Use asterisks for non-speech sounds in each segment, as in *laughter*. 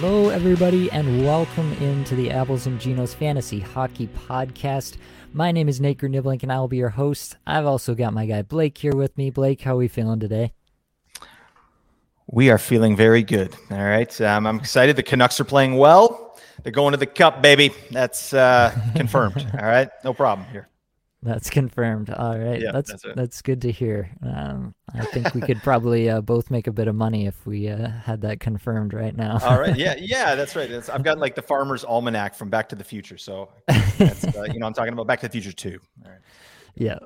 Hello, everybody, and welcome into the Apples and Ginos Fantasy Hockey Podcast. My name is Nate Gruniblink, and I will be your host. I've also got my guy Blake here with me. Blake, how are we feeling today? We are feeling very good. All right. Um, I'm excited. The Canucks are playing well. They're going to the cup, baby. That's uh, *laughs* confirmed. All right. No problem here. That's confirmed. All right, yeah, that's that's, that's, good to hear. Um, I think we could probably uh, both make a bit of money if we uh, had that confirmed right now. All right, yeah, *laughs* yeah, that's right. I've got like the Farmer's Almanac from Back to the Future, so *laughs* that's, uh, you know I'm talking about Back to the Future too. All right. Yeah.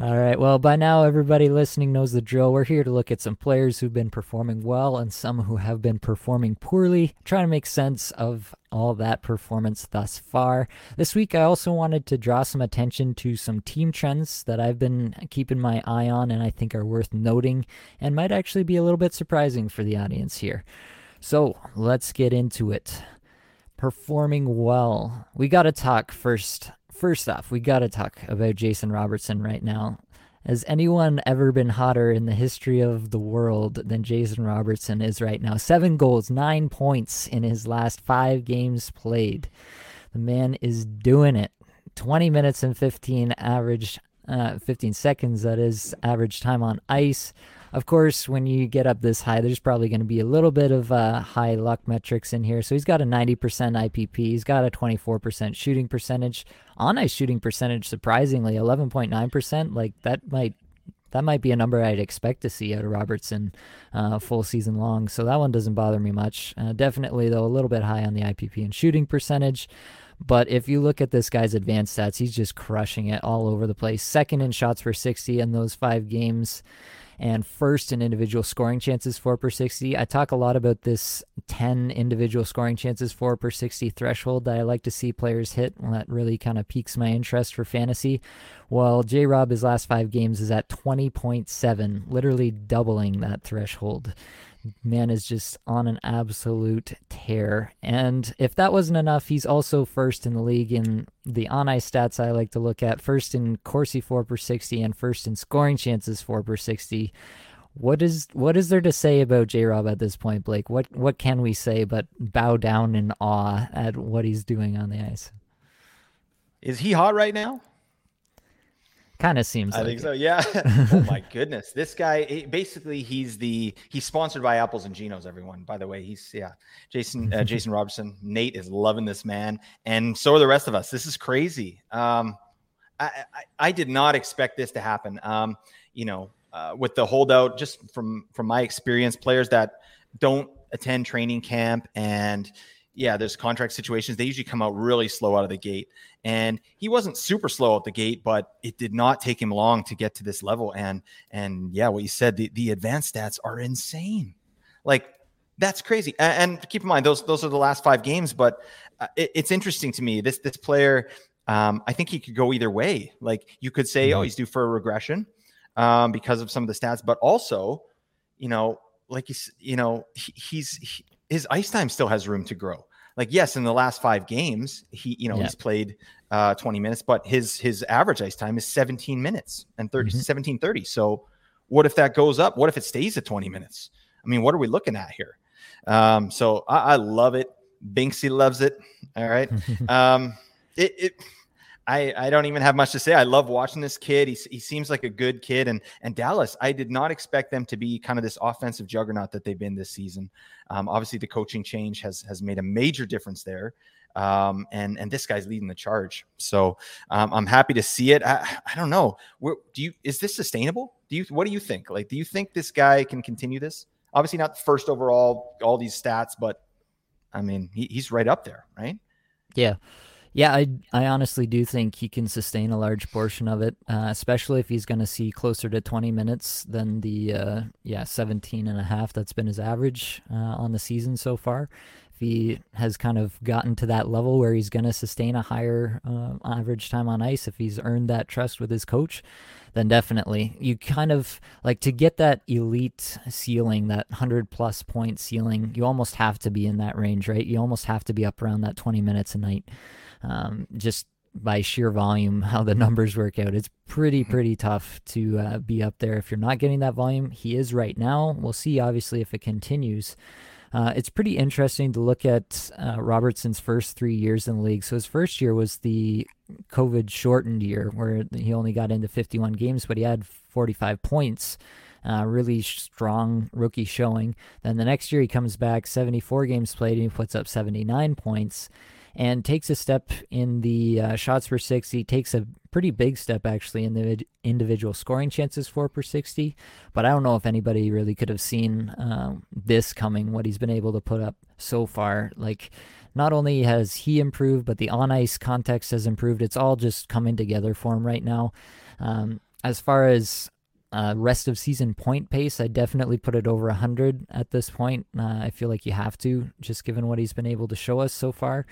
All right. Well, by now, everybody listening knows the drill. We're here to look at some players who've been performing well and some who have been performing poorly, trying to make sense of all that performance thus far. This week, I also wanted to draw some attention to some team trends that I've been keeping my eye on and I think are worth noting and might actually be a little bit surprising for the audience here. So let's get into it. Performing well. We got to talk first First off, we got to talk about Jason Robertson right now. Has anyone ever been hotter in the history of the world than Jason Robertson is right now? Seven goals, nine points in his last five games played. The man is doing it. 20 minutes and 15 average, uh, 15 seconds, that is, average time on ice. Of course, when you get up this high, there's probably going to be a little bit of uh, high luck metrics in here. So he's got a 90% IPP. He's got a 24% shooting percentage. On ice shooting percentage, surprisingly, 11.9%. Like that might that might be a number I'd expect to see out of Robertson uh, full season long. So that one doesn't bother me much. Uh, definitely, though, a little bit high on the IPP and shooting percentage. But if you look at this guy's advanced stats, he's just crushing it all over the place. Second in shots for 60 in those five games and first in individual scoring chances for per 60. I talk a lot about this 10 individual scoring chances for per 60 threshold that I like to see players hit. Well, that really kind of piques my interest for fantasy. Well, J Rob, his last five games is at 20.7, literally doubling that threshold man is just on an absolute tear. And if that wasn't enough, he's also first in the league in the on ice stats I like to look at first in Corsi 4 per 60 and first in scoring chances 4 per 60. What is what is there to say about J Rob at this point, Blake? What what can we say but bow down in awe at what he's doing on the ice? Is he hot right now? Kind of seems. I like think it. so. Yeah. *laughs* oh my goodness, this guy. Basically, he's the he's sponsored by Apples and Ginos. Everyone, by the way, he's yeah. Jason uh, *laughs* Jason Robertson. Nate is loving this man, and so are the rest of us. This is crazy. Um, I, I, I did not expect this to happen. Um, you know, uh, with the holdout, just from from my experience, players that don't attend training camp and yeah, there's contract situations. They usually come out really slow out of the gate. And he wasn't super slow out the gate, but it did not take him long to get to this level. And and yeah, what you said, the, the advanced stats are insane. Like that's crazy. And, and keep in mind, those those are the last five games. But uh, it, it's interesting to me. This this player, um, I think he could go either way. Like you could say, oh, mm-hmm. he's due for a regression um, because of some of the stats, but also, you know, like he's, you know, he, he's he, his ice time still has room to grow like yes, in the last five games, he you know yeah. he's played uh, 20 minutes, but his his average ice time is 17 minutes and 30 mm-hmm. 17 30. So what if that goes up? What if it stays at 20 minutes? I mean, what are we looking at here? Um, so I, I love it. Binksy loves it. All right. *laughs* um, it, it I, I don't even have much to say. I love watching this kid. He, he seems like a good kid. And and Dallas, I did not expect them to be kind of this offensive juggernaut that they've been this season. Um, obviously, the coaching change has has made a major difference there. Um, and and this guy's leading the charge. So um, I'm happy to see it. I, I don't know. Where, do you is this sustainable? Do you what do you think? Like, do you think this guy can continue this? Obviously, not first overall, all these stats, but I mean, he, he's right up there, right? Yeah. Yeah, I, I honestly do think he can sustain a large portion of it, uh, especially if he's going to see closer to 20 minutes than the uh, yeah 17 and a half that's been his average uh, on the season so far. If he has kind of gotten to that level where he's going to sustain a higher uh, average time on ice, if he's earned that trust with his coach, then definitely you kind of like to get that elite ceiling, that 100 plus point ceiling, you almost have to be in that range, right? You almost have to be up around that 20 minutes a night um, just by sheer volume, *laughs* how the numbers work out. It's pretty, mm-hmm. pretty tough to uh, be up there if you're not getting that volume. He is right now. We'll see, obviously, if it continues. Uh, it's pretty interesting to look at uh, Robertson's first three years in the league. So his first year was the COVID shortened year where he only got into 51 games, but he had 45 points. Uh, really strong rookie showing. Then the next year he comes back, 74 games played, and he puts up 79 points and takes a step in the uh, shots per 60, takes a pretty big step actually in the individual scoring chances for per 60. But I don't know if anybody really could have seen um, this coming, what he's been able to put up so far. Like, not only has he improved, but the on ice context has improved. It's all just coming together for him right now. Um, as far as uh, rest of season point pace, I definitely put it over 100 at this point. Uh, I feel like you have to, just given what he's been able to show us so far.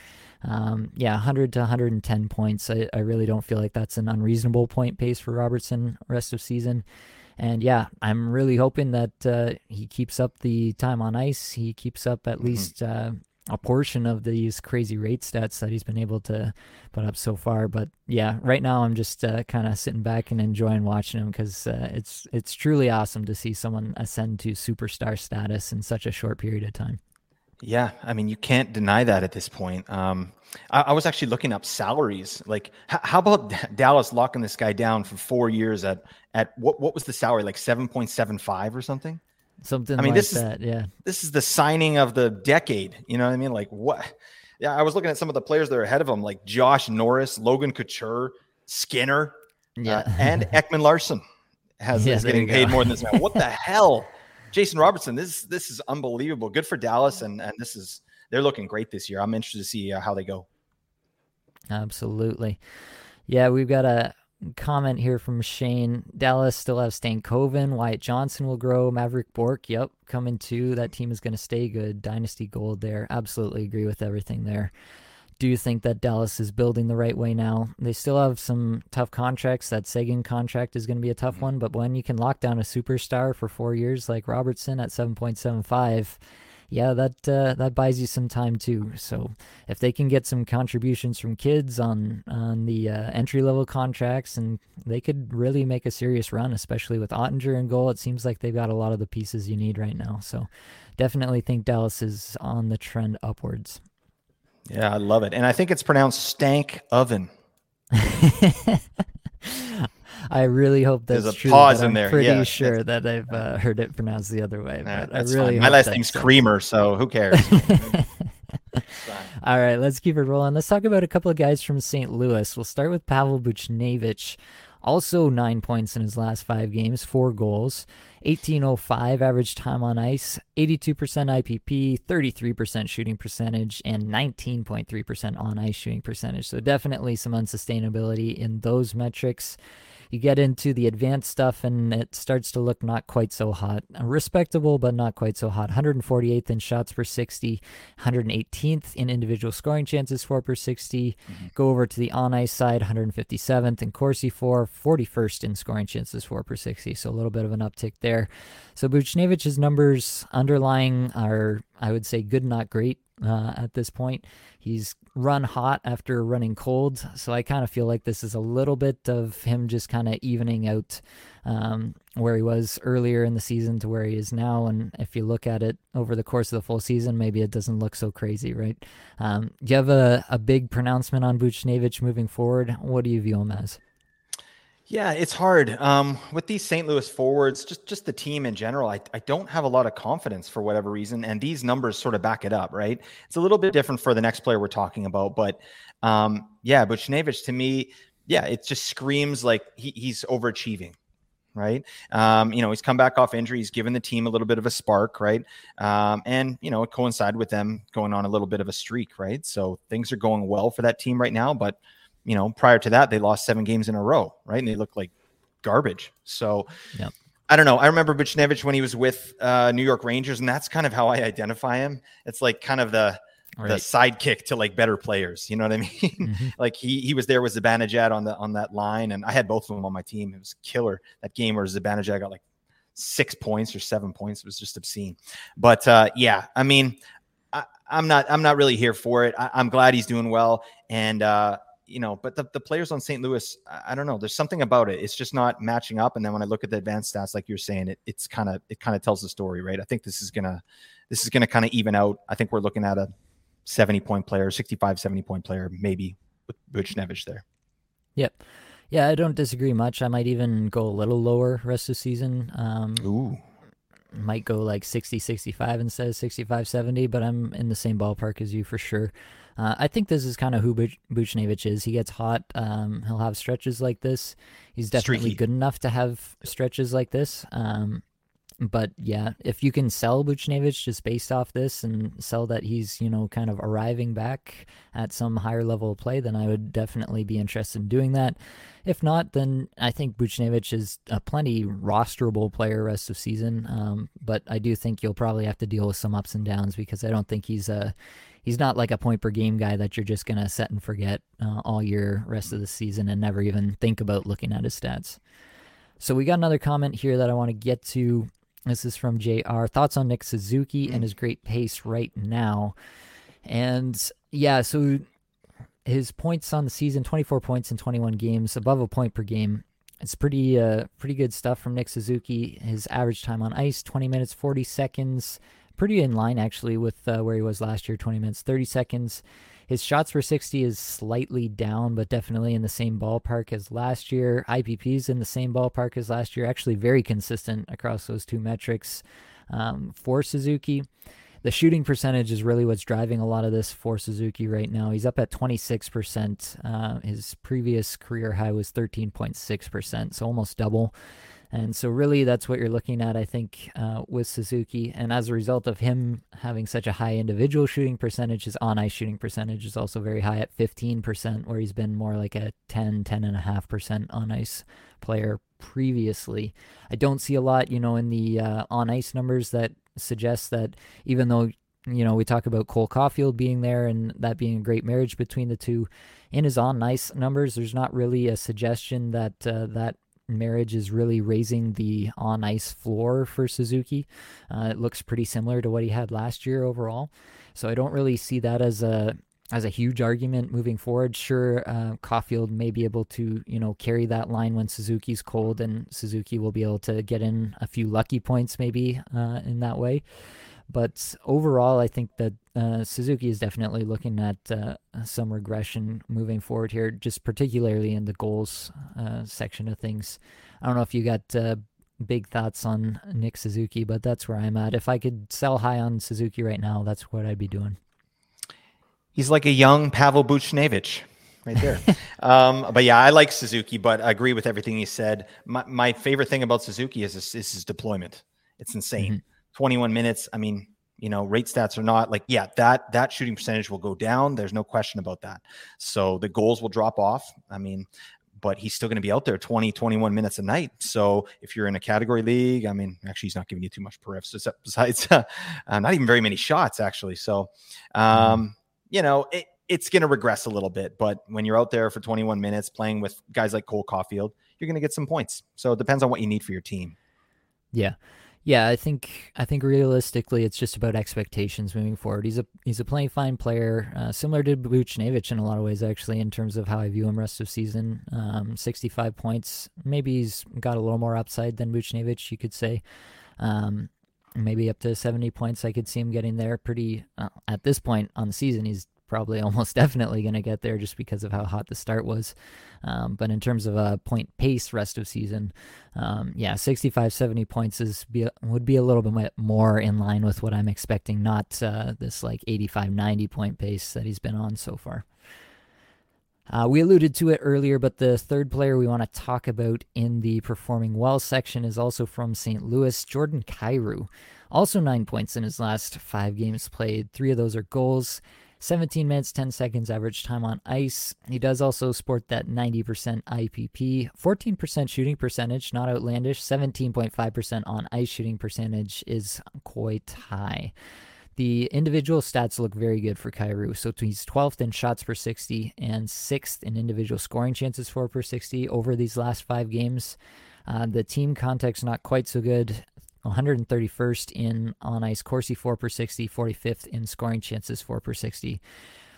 Um, yeah, 100 to 110 points. I, I really don't feel like that's an unreasonable point pace for Robertson rest of season. And yeah, I'm really hoping that uh, he keeps up the time on ice. He keeps up at mm-hmm. least uh, a portion of these crazy rate stats that he's been able to put up so far. But yeah, right now I'm just uh, kind of sitting back and enjoying watching him because uh, it's it's truly awesome to see someone ascend to superstar status in such a short period of time. Yeah, I mean you can't deny that at this point. Um, I, I, was actually looking up salaries. Like, h- how about Dallas locking this guy down for four years at at what what was the salary like seven point seven five or something? Something I mean, like this that, is, yeah. This is the signing of the decade. You know what I mean? Like what? Yeah, I was looking at some of the players that are ahead of him, like Josh Norris, Logan Couture, Skinner, uh, yeah, uh, and *laughs* Ekman Larsson has yeah, is getting paid more than this man. What the *laughs* hell? Jason Robertson, this this is unbelievable. Good for Dallas, and and this is they're looking great this year. I'm interested to see uh, how they go. Absolutely, yeah. We've got a comment here from Shane. Dallas still have Stankoven. Wyatt Johnston will grow. Mavrik Bourque, yep, coming too. That team is going to stay good. Dynasty gold there. Absolutely agree with everything there. Do you think that Dallas is building the right way now? They still have some tough contracts. That Seguin contract is going to be a tough mm-hmm. one, but when you can lock down a superstar for four years like Robertson at 7.75, yeah, that uh, that buys you some time too. So if they can get some contributions from kids on on the uh, entry level contracts, and they could really make a serious run, especially with Oettinger in goal. It seems like they've got a lot of the pieces you need right now. So definitely think Dallas is on the trend upwards. Yeah, I love it, and I think it's pronounced stank oven. *laughs* I really hope that's There's a true. pause in there. Pretty yeah, sure that I've uh, heard it pronounced the other way. But I really my last name's Creamer, so who cares? *laughs* All right, let's keep it rolling. Let's talk about a couple of guys from St. Louis. We'll start with Pavel Buchnevich. Also nine points in his last five games, four goals, 1805 average time on ice, 82% IPP, 33% shooting percentage, and 19.3% on ice shooting percentage. So definitely some unsustainability in those metrics you get into the advanced stuff and it starts to look not quite so hot. Respectable, but not quite so hot. 148th in shots per 60, 118th in individual scoring chances for per 60. Mm-hmm. Go over to the on ice side, 157th in Corsi for, 41st in scoring chances for per 60. So a little bit of an uptick there. So Buchnevich's numbers underlying are, I would say, good, not great uh, at this point. He's run hot after running cold, so I kind of feel like this is a little bit of him just kind of evening out um, where he was earlier in the season to where he is now. And if you look at it over the course of the full season, maybe it doesn't look so crazy, right? Um, do you have a, a big pronouncement on Buchnevich moving forward? What do you view him as? Yeah, it's hard um, with these St. Louis forwards. Just just the team in general. I, I don't have a lot of confidence for whatever reason, and these numbers sort of back it up. Right? It's a little bit different for the next player we're talking about, but um, yeah, Buchnevich to me, yeah, it just screams like he, he's overachieving. Right. Um, you know, he's come back off injury. He's given the team a little bit of a spark. Right. Um, and, you know, it coincided with them going on a little bit of a streak. Right. So things are going well for that team right now. But you know, prior to that, they lost seven games in a row, right? And they looked like garbage. So, yep. I don't know. I remember Buchnevich when he was with uh, New York Rangers, and that's kind of how I identify him. It's like kind of the right. the sidekick to like better players. You know what I *laughs* mean? Mm-hmm. like he he was there with Zibanejad on the on that line, and I had both of them on my team. It was killer that game where Zibanejad got like six points or seven points. It was just obscene. But uh, yeah, I mean, I, am not I'm not really here for it. I, am glad he's doing well, and uh, you know, but the, the players on St. Louis, I, don't know. There's something about it. It's just not matching up. And then when I look at the advanced stats, like you're saying, it it's kind of it kind of tells the story, right? I think this is gonna this is gonna kind of even out. I think we're looking at a 70 point player, 65, 70 point player, maybe with Buchnevich there. Yep. Yeah, I don't disagree much. I might even go a little lower rest of season. Um, Ooh. Might go like 60, 65 instead of 65, 70, but I'm in the same ballpark as you for sure. Uh, I think this is kind of who Buch- Buchnevich is. He gets hot. Um, he'll have stretches like this. He's definitely Streaky. good enough to have stretches like this. Um, but yeah, if you can sell Buchnevich just based off this and sell that he's, you know, kind of arriving back at some higher level of play, then I would definitely be interested in doing that. If not, then I think Buchnevich is a plenty rosterable player rest of season. Um, but I do think you'll probably have to deal with some ups and downs because I don't think he's a he's not like a point per game guy that you're just gonna set and forget uh, all year rest of the season and never even think about looking at his stats. So we got another comment here that I want to get to. This is from JR. Thoughts on Nick Suzuki and his great pace right now. And yeah, so his points on the season 24 points in 21 games, above a point per game. It's pretty uh pretty good stuff from Nick Suzuki. His average time on ice 20 minutes 40 seconds. Pretty in line actually with uh, where he was last year 20 minutes 30 seconds. His shots for 60 is slightly down, but definitely in the same ballpark as last year. IPP's in the same ballpark as last year. Actually, very consistent across those two metrics um, for Suzuki. The shooting percentage is really what's driving a lot of this for Suzuki right now. He's up at 26%. Uh, his previous career high was 13.6%, so almost double. And so, really, that's what you're looking at, I think, uh, with Suzuki. And as a result of him having such a high individual shooting percentage, his on ice shooting percentage is also very high at 15%, where he's been more like a 10, 10.5% on ice player previously. I don't see a lot, you know, in the uh, on ice numbers that suggest that even though you know, we talk about Cole Caufield being there and that being a great marriage between the two. In his on ice numbers, there's not really a suggestion that uh, that marriage is really raising the on ice floor for Suzuki. Uh, it looks pretty similar to what he had last year overall. So I don't really see that as a as a huge argument moving forward. Sure, uh, Caufield may be able to you know carry that line when Suzuki's cold, and Suzuki will be able to get in a few lucky points maybe uh, in that way. But overall, I think that uh, Suzuki is definitely looking at uh, some regression moving forward here, just particularly in the goals uh, section of things. I don't know if you got uh, big thoughts on Nick Suzuki, but that's where I'm at. If I could sell high on Suzuki right now, that's what I'd be doing. He's like a young Pavel Buchnevich right there. *laughs* um, but yeah, I like Suzuki, but I agree with everything he said. My, my favorite thing about Suzuki is his, is his deployment. It's insane. Mhm. 21 minutes. I mean, you know, rate stats are not like, yeah, that that shooting percentage will go down. There's no question about that. So the goals will drop off. I mean, but he's still going to be out there 20, 21 minutes a night. So if you're in a category league, I mean, actually, he's not giving you too much per so *laughs* besides uh, not even very many shots, actually. So, um, you know, it, it's going to regress a little bit. But when you're out there for 21 minutes playing with guys like Cole Caufield, you're going to get some points. So it depends on what you need for your team. Yeah. Yeah, I think I think realistically, it's just about expectations moving forward. He's a he's a playing fine player, uh, similar to Buchnevich in a lot of ways, actually, in terms of how I view him rest of season. Um, 65 points, maybe he's got a little more upside than Buchnevich, you could say. Um, maybe up to 70 points, I could see him getting there. Pretty uh, at this point on the season, he's probably *laughs* almost definitely going to get there just because of how hot the start was. Um, but in terms of a point pace rest of season, um, yeah, 65, 70 points is be, would be a little bit more in line with what I'm expecting, not uh, this like 85, 90 point pace that he's been on so far. Uh, we alluded to it earlier, but the third player we want to talk about in the performing well section is also from St. Louis, Jordan Kyrou. Also nine points in his last five games played. Three of those are goals. 17 minutes, 10 seconds average time on ice. He does also sport that 90% IPP, 14% shooting percentage, not outlandish. 17.5% on ice shooting percentage is quite high. The individual stats look very good for Kyrou. So he's 12th in shots per 60 and 6th in individual scoring chances for per 60 over these last five games. Uh, the team context not quite so good. 131st in on ice Corsi 4 per 60, 45th in scoring chances 4 per 60.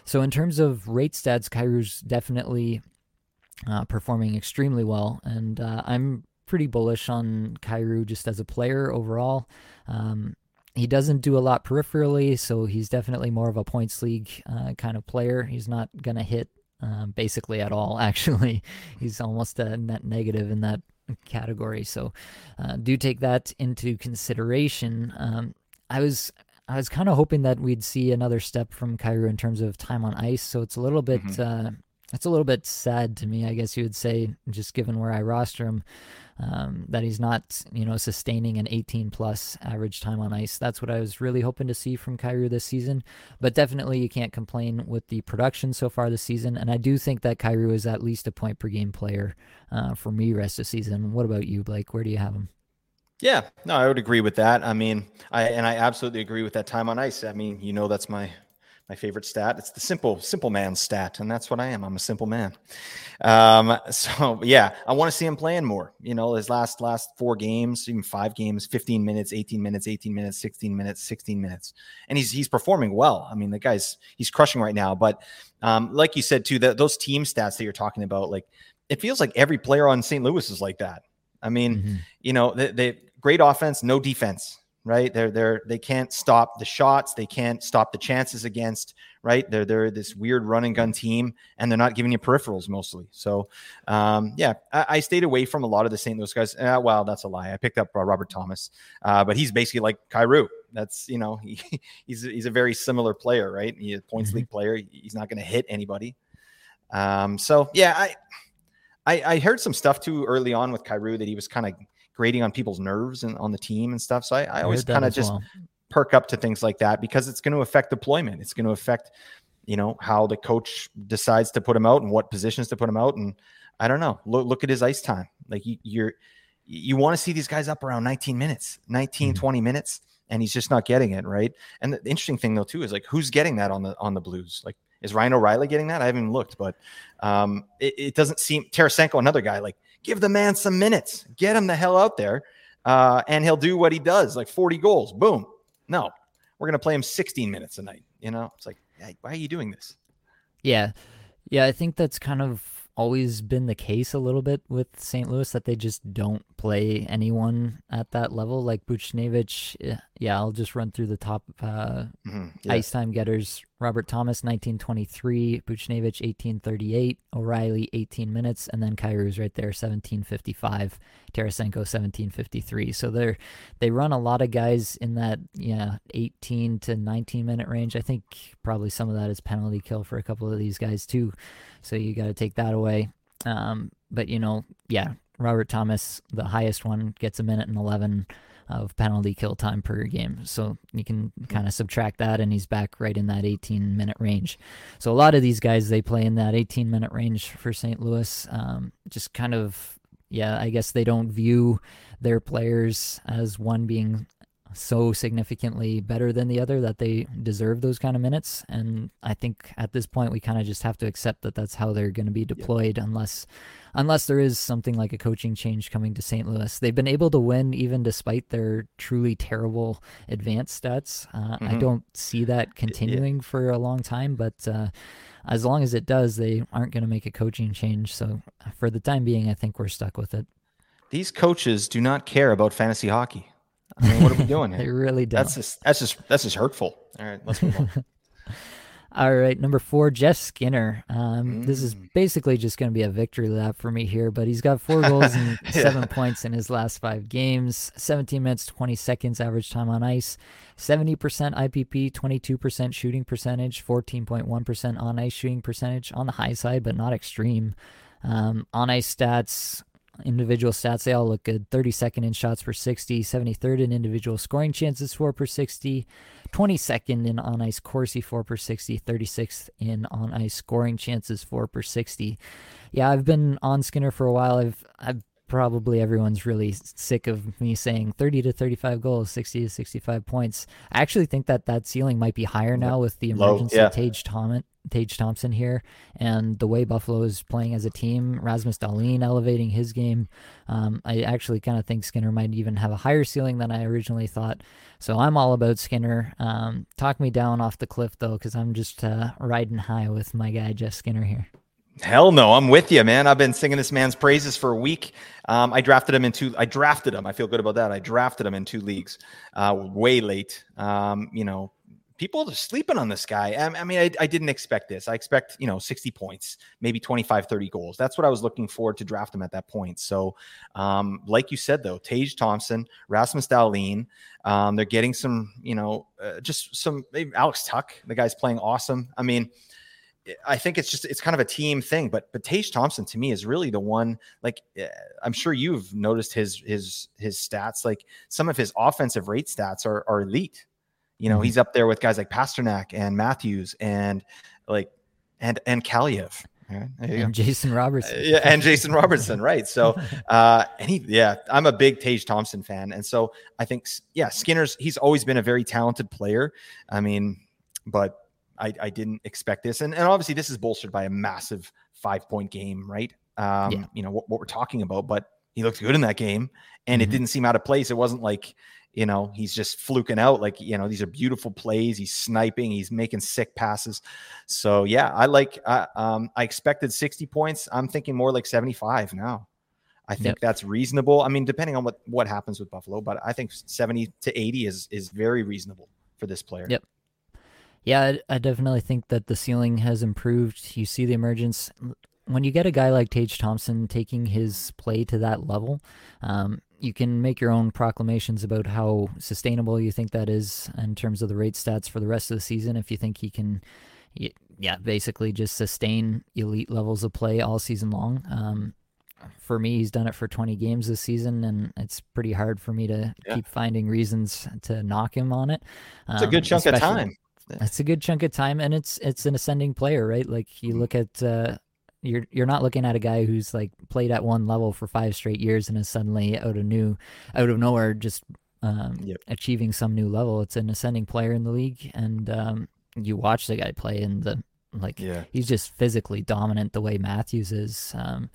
So in terms of rate stats, Kyrou's definitely uh, performing extremely well, and uh, I'm pretty bullish on Kyrou just as a player overall. Um, he doesn't do a lot peripherally, so he's definitely more of a points league uh, kind of player. He's not gonna hit um, basically at all. *laughs* Actually, he's almost a net negative in that category. So uh, do take that into consideration. Um, I was I was kind of hoping that we'd see another step from Kyrou in terms of time on ice. So it's a little bit mm-hmm. uh, it's a little bit sad to me, I guess you would say, just given where I roster him um, that he's not, you know, sustaining an 18 plus average time on ice. That's what I was really hoping to see from Kyrou this season. But definitely, you can't complain with the production so far this season. And I do think that Kyrou is at least a point per game player uh, for me rest of season. What about you, Blake? Where do you have him? Yeah, no, I would agree with that. I mean, I and I absolutely agree with that time on ice. I mean, you know, that's my my favorite stat. It's the simple, simple man stat, and that's what I am. I'm a simple man. Um, *laughs* so yeah, I want to see him playing more. You know, his last last four games, even five games, 15 minutes, 18 minutes, 18 minutes, 16 minutes, 16 minutes, and he's he's performing well. I mean, the guy's he's crushing right now. But um, like you said too, that those team stats that you're talking about, like it feels like every player on St. Louis is like that. I mean, mm-hmm. you know, they, they great offense, no defense right? They're they're they can't stop the shots, they can't stop the chances against, right? They're they're this weird run and gun team, and they're not giving you peripherals mostly. So, um, yeah, I, I, stayed away from a lot of the St. Louis guys. Uh, well, that's a lie. I picked up uh, Robert Thomas, uh, but he's basically like Kyrou. That's you know *laughs* he, he's he's a very similar player, right? He's a points mm-hmm. league player. He's not going to hit anybody. Um, so yeah, I, I I heard some stuff too early on with Kyrou that he was kind of grating on people's nerves and on the team and stuff. So I, I always kind of just well. perk up to things like that because it's going to affect deployment. It's going to affect, you know, how the coach decides to put him out and what positions to put him out. And I don't know. Look, look at his ice time. Like you, you're, you want to see these guys up around 19 minutes, 19, mm-hmm. 20 minutes, and he's just not getting it. Right. And the interesting thing though, too, is like, who's getting that on the, on the blues? Like, is Ryan O'Reilly getting that? I haven't even looked, but um, it, it doesn't seem Tarasenko, another guy like Give the man some minutes. Get him the hell out there, uh, and he'll do what he does, like 40 goals. Boom. No, we're gonna play him 16 minutes a night. You know, it's like, hey, why are you doing this? Yeah, yeah. I think that's kind of always been the case a little bit with St. Louis that they just don't play anyone at that level. Like Buchnevich, yeah, I'll just run through the top uh, mm-hmm, yeah. ice time getters. Robert Thomas, 1923, Buchnevich, 1838, O'Reilly, 18 minutes, and then Kyrou's right there, 1755, Tarasenko, 1753. So they're they run a lot of guys in that yeah 18 to 19 minute range. I think probably some of that is penalty kill for a couple of these guys too. So you got to take that away. Um, but you know, yeah, Robert Thomas, the highest one, gets a minute and 11 of penalty kill time per game. So you can kind of subtract that, and he's back right in that 18 minute range. So a lot of these guys, they play in that 18 minute range for St. Louis. Um, just kind of, yeah, I guess they don't view their players as one being so significantly better than the other that they deserve those kind of minutes. And I think at this point we kind of just have to accept that that's how they're going to be deployed, unless unless there is something like a coaching change coming to St. Louis. They've been able to win even despite their truly terrible advanced stats. Uh, mm-hmm. I don't see that continuing yeah. for a long time, but. Uh, as long as it does, they aren't going to make a coaching change. So, for the time being, I think we're stuck with it. These coaches do not care about fantasy hockey. I mean, what are we doing *laughs* here? they really don't. That's just that's just that's just hurtful. All right, let's move on. *laughs* All right, number four, Jeff Skinner. Um, mm. This is mm. basically just going to be a victory lap for me here, but he's got four goals and *laughs* yeah. seven points in his last five games. 17 minutes, 20 seconds average time on ice. 70% IPP, 22% shooting percentage, 14.1% on ice shooting percentage on the high side, but not extreme. Um, on ice stats, individual stats, they all look good. 32nd in shots per 60, 73rd in individual scoring chances for per 60, 22nd in on ice Corsi for per 60, 36th in on ice scoring chances for per 60. Yeah, I've been on Skinner for a while. I've I've probably everyone's really sick of me saying 30 to 35 goals, 60 to 65 points. I actually think that that ceiling might be higher now with the emergence Low, yeah. of Tage, Tom- Tage Thompson here and the way Buffalo is playing as a team. Rasmus Dahlin elevating his game. Um, I actually kind of think Skinner might even have a higher ceiling than I originally thought. So I'm all about Skinner. Um, talk me down off the cliff though, because I'm just uh, riding high with my guy Jeff Skinner here. Hell no, I'm with you, man. I've been singing this man's praises for a week. Um, I drafted him in two. I drafted him. I feel good about that. I drafted him in two leagues, uh, way late. Um, you know, people are sleeping on this guy. I, I mean, I, I, didn't expect this. I expect, you know, 60 points, maybe 25, 30 goals. That's what I was looking forward to draft him at that point. So, um, like you said, though, Tage Thompson, Rasmus Dahlin, um, they're getting some, you know, uh, just some, Alex Tuch, the guy's playing awesome. I mean, I think it's just it's kind of a team thing, but but Tage Thompson to me is really the one. Like eh, I'm sure you've noticed his his his stats. Like some of his offensive rate stats are are elite. You know, mm-hmm. he's up there with guys like Pastrnak and Matthews and like and and Kaliyev. and Jason Robertson. Uh, yeah, and Jason Robertson, right? So, *laughs* uh, and he, yeah, I'm a big Tage Thompson fan, and so I think, yeah, Skinner's. He's always been a very talented player. I mean, but I, I didn't expect this. And, and obviously, this is bolstered by a massive five point game, right? Um, yeah. You know, what, what, we're talking about, but he looked good in that game and mm-hmm. it didn't seem out of place. It wasn't like, you know, he's just fluking out. Like, you know, these are beautiful plays. He's sniping, he's making sick passes. So, yeah, I like, uh, um, I expected 60 points. I'm thinking more like 75 now. I think yep. that's reasonable. I mean, depending on what what happens with Buffalo, but I think 70 to 80 is is very reasonable for this player. Yep. Yeah, I, I definitely think that the ceiling has improved. You see the emergence when you get a guy like Tage Thompson taking his play to that level. Um, you can make your own proclamations about how sustainable you think that is in terms of the rate stats for the rest of the season. If you think he can, yeah, basically just sustain elite levels of play all season long. Um, for me, he's done it for 20 games this season, and it's pretty hard for me to yeah. keep finding reasons to knock him on it. It's um, a good chunk of time. That's a good chunk of time, and it's it's an ascending player, right? Like you mm-hmm. look at uh, you're you're not looking at a guy who's like played at one level for five straight years and is suddenly out of new out of nowhere just um, yep. achieving some new level. It's an ascending player in the league, and um, you watch the guy play, and the like yeah. he's just physically dominant the way Matthews is. Um,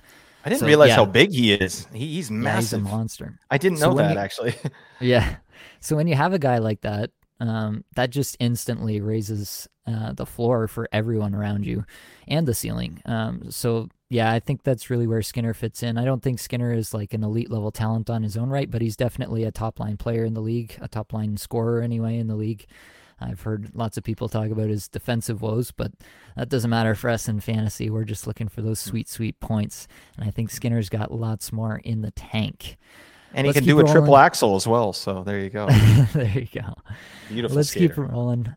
I didn't so, realize yeah. how big he is. He, he's massive, yeah, he's a monster. I didn't know so that you, actually. *laughs* yeah. So when you have a guy like that, um, that just instantly raises uh, the floor for everyone around you and the ceiling. Um, so yeah, I think that's really where Skinner fits in. I don't think Skinner is like an elite level talent on his own right, but he's definitely a top line player in the league, a top line scorer anyway in the league. I've heard lots of people talk about his defensive woes, but that doesn't matter for us in fantasy. We're just looking for those sweet, sweet points. And I think Skinner's got lots more in the tank. And Let's he can do a rolling. triple axel as well. So there you go. *laughs* there you go. Beautiful. Let's skater. keep rolling.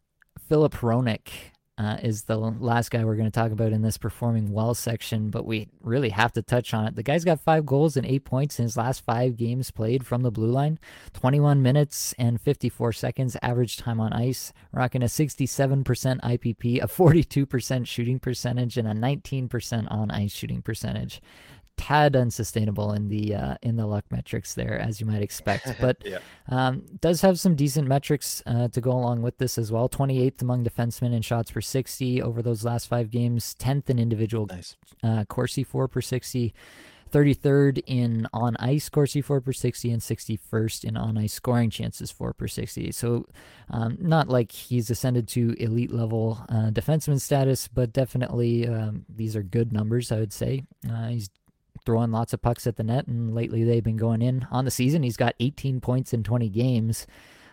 Filip Hronek uh, is the last guy we're going to talk about in this performing well section, but we really have to touch on it. The guy's got five goals and eight points in his last five games played from the blue line, 21 minutes and 54 seconds average time on ice, rocking a 67% IPP, a 42% shooting percentage, and a 19% on ice shooting percentage tad unsustainable in the uh, in the luck metrics there, as you might expect. *laughs* But yeah. um, does have some decent metrics uh, to go along with this as well. 28th among defensemen in shots per 60 over those last five games. 10th in individual nice. uh, Corsi for per 60. 33rd in on ice Corsi 4 per 60 and 61st in on ice scoring chances 4 per 60. So, um, not like he's ascended to elite level uh, defenseman status, but definitely um, these are good numbers, I would say. Uh, he's throwing lots of pucks at the net, and lately they've been going in. On the season, he's got 18 points in 20 games.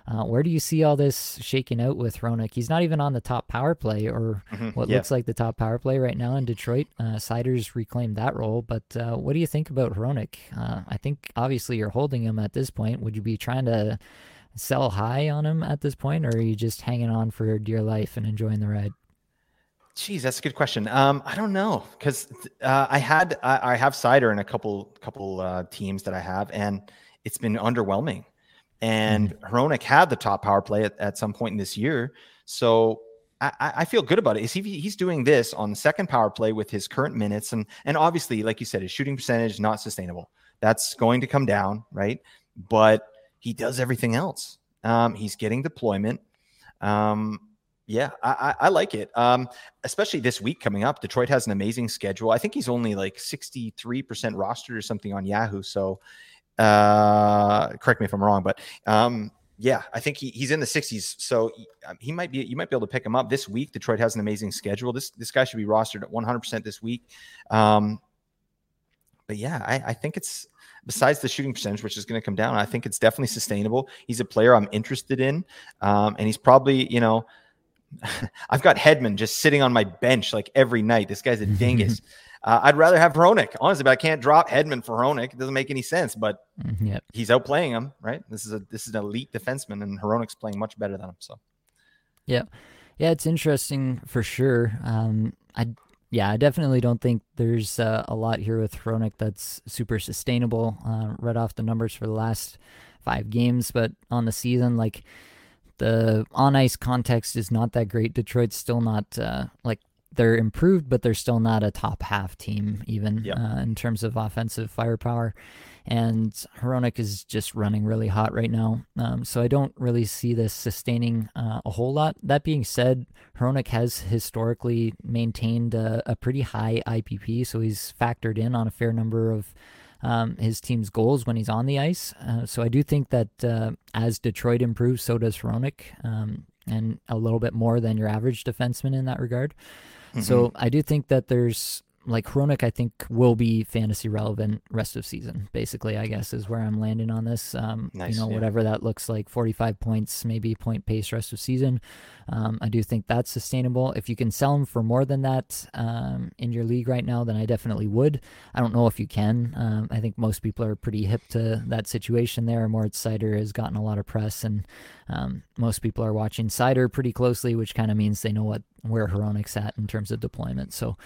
Uh, where do you see all this shaking out with Hronek? He's not even on the top power play or mm-hmm, what yeah. looks like the top power play right now in Detroit. Uh, Seider's reclaimed that role, but uh, what do you think about Hronek? Uh, I think obviously you're holding him at this point. Would you be trying to sell high on him at this point, or are you just hanging on for dear life and enjoying the ride? Geez, that's a good question. Um, I don't know because uh, I had I, I, have Seider in a couple couple uh, teams that I have, and it's been underwhelming. And mm. Hronek had the top power play at, at some point in this year, so I, I feel good about it. Is he he's doing this on the second power play with his current minutes, and and obviously, like you said, his shooting percentage not sustainable. That's going to come down, right? But he does everything else. Um, he's getting deployment. Um, yeah, I, I, like it. Um, especially this week coming up. Detroit has an amazing schedule. I think he's only like 63% rostered or something on Yahoo. So uh, correct me if I'm wrong, but um, yeah, I think he, he's in the 60s. So he, um, he, might be you might be able to pick him up this week. Detroit has an amazing schedule. This this guy should be rostered at 100% this week. Um, but yeah, I, I think it's besides the shooting percentage, which is going to come down. I think it's definitely sustainable. He's a player I'm interested in, um, and he's probably you know. *laughs* I've got Hedman just sitting on my bench like every night. This guy's a dingus. *laughs* Uh, I'd rather have Hronek, honestly, but I can't drop Hedman for Hronek. It doesn't make any sense. But mm, yep. he's outplaying him, right? This is a this is an elite defenseman, and Hronek's playing much better than him. So, yeah, yeah, it's interesting for sure. Um, I yeah, I definitely don't think there's uh, a lot here with Hronek that's super sustainable. Uh, read off the numbers for the last five games, but on the season, like the on ice context is not that great. Detroit's still not uh, like they're improved, but they're still not a top half team, even yep. uh, in terms of offensive firepower. And Hronek is just running really hot right now. Um, so I don't really see this sustaining uh, a whole lot. That being said, Hronek has historically maintained a, a, pretty high IPP, so he's factored in on a fair number of um, his team's goals when he's on the ice. Uh, so I do think that uh, as Detroit improves, so does Hronek, um, and a little bit more than your average defenseman in that regard. Mm-hmm. So I do think that there's like Hronek, I think will be fantasy relevant rest of season. Basically, I guess is where I'm landing on this. Um, nice, you know, yeah. whatever that looks like, 45 points, maybe point pace rest of season. Um, I do think that's sustainable. If you can sell him for more than that um, in your league right now, then I definitely would. I don't know if you can. Um, I think most people are pretty hip to that situation there. Moritz Seider has gotten a lot of press, and um, most people are watching Seider pretty closely, which kind of means they know what where Hronek's at in terms of deployment. So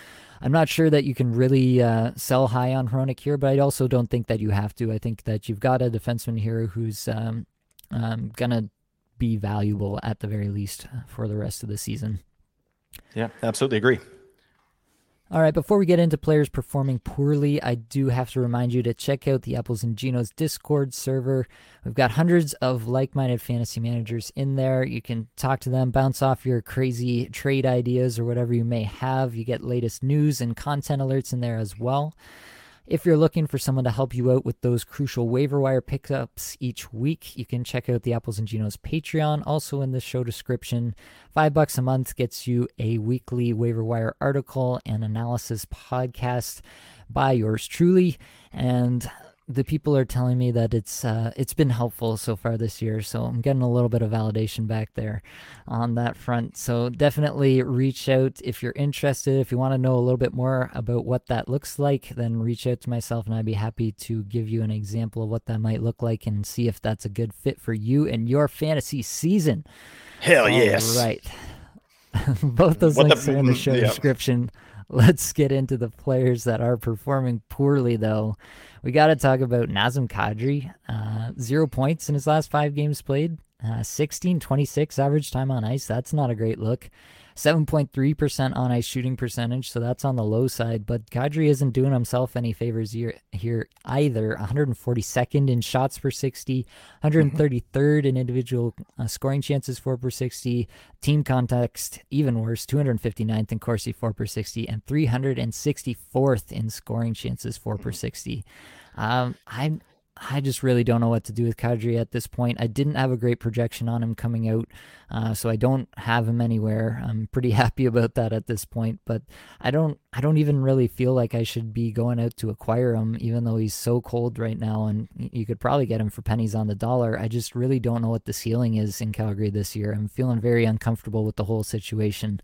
I'm not sure that you can really uh, sell high on Hronek here, but I also don't think that you have to. I think that you've got a defenseman here who's um, um, gonna be valuable at the very least for the rest of the season. Yeah, absolutely agree. All right, before we get into players performing poorly, I do have to remind you to check out the Apples and Ginos Discord server. We've got hundreds of like minded fantasy managers in there. You can talk to them, bounce off your crazy trade ideas or whatever you may have. You get latest news and content alerts in there as well. If you're looking for someone to help you out with those crucial waiver wire pickups each week, you can check out the Apples and Ginos Patreon, also in the show description. Five bucks a month gets you a weekly waiver wire article and analysis podcast by yours truly. And the people are telling me that it's uh, it's been helpful so far this year, so I'm getting a little bit of validation back there on that front. So definitely reach out if you're interested. If you want to know a little bit more about what that looks like, then reach out to myself, and I'd be happy to give you an example of what that might look like and see if that's a good fit for you and your fantasy season. Hell All yes! Right. *laughs* Both those what links the, are in the *laughs* show yeah. description. Let's get into the players that are performing poorly, though. We got to talk about Nazem Kadri. Uh, zero points in his last five games played. Uh, 16 26 average time on ice. That's not a great look. 7.3% on ice shooting percentage, so that's on the low side. But Kadri isn't doing himself any favors here, here either. 142nd in shots per 60, 133rd mm-hmm. in individual uh, scoring chances for per 60. Team context, even worse, 259th in Corsi 4 per 60, and 364th in scoring chances 4 per mm-hmm. 60. Um, I'm I just really don't know what to do with Kadri at this point. I didn't have a great projection on him coming out, uh, so I don't have him anywhere. I'm pretty *laughs* happy about that at this point, but I don't I don't even really feel like I should be going out to acquire him, even though he's so cold right now, and you could probably get him for pennies on the dollar. I just really don't know what the ceiling is in Calgary this year. I'm feeling very uncomfortable with the whole situation.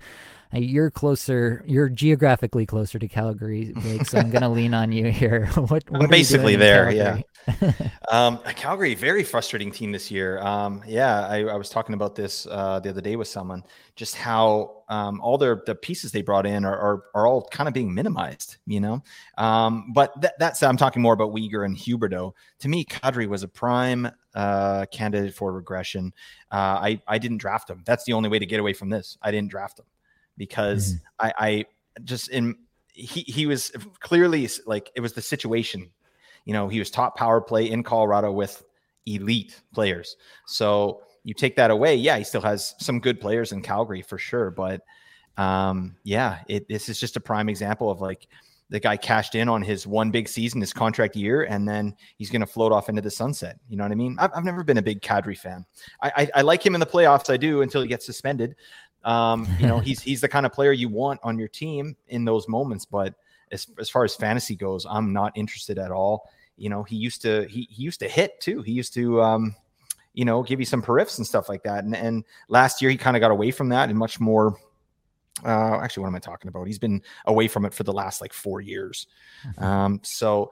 Uh, you're closer, you're geographically closer to Calgary, Blake, so I'm going *laughs* to lean on you here. *laughs* what, what I'm basically there, yeah. *laughs* um, Calgary, very frustrating team this year. Um, yeah, I, I, was talking about this uh, the other day with someone, just how um, all their the pieces they brought in are, are, are all kind of being minimized, you know. Um, but th- that's I'm talking more about Weegar and Huberdeau. To me, Kadri was a prime uh, candidate for regression. Uh, I I didn't draft him. That's the only way to get away from this. I didn't draft him because mm-hmm. I, I just in he he was clearly like it was the situation You know, he was top power play in Colorado with elite players. So you take that away, yeah, he still has some good players in Calgary for sure. But um, yeah, it, this is just a prime example of like the guy cashed in on his one big season, his contract year, and then he's going to float off into the sunset. You know what I mean? I've, I've never been a big Kadri fan. I, I, I, like him in the playoffs. I do until he gets suspended. Um, you know, *laughs* he's he's the kind of player you want on your team in those moments. But as, as far as fantasy goes, I'm not interested at all. You know, he used to he, he used to hit too. He used to um, you know, give you some periffs and stuff like that. And, and last year he kind of got away from that and much more. Uh, actually, what am I talking about? He's been away from it for the last like four years. Mm-hmm. Um, so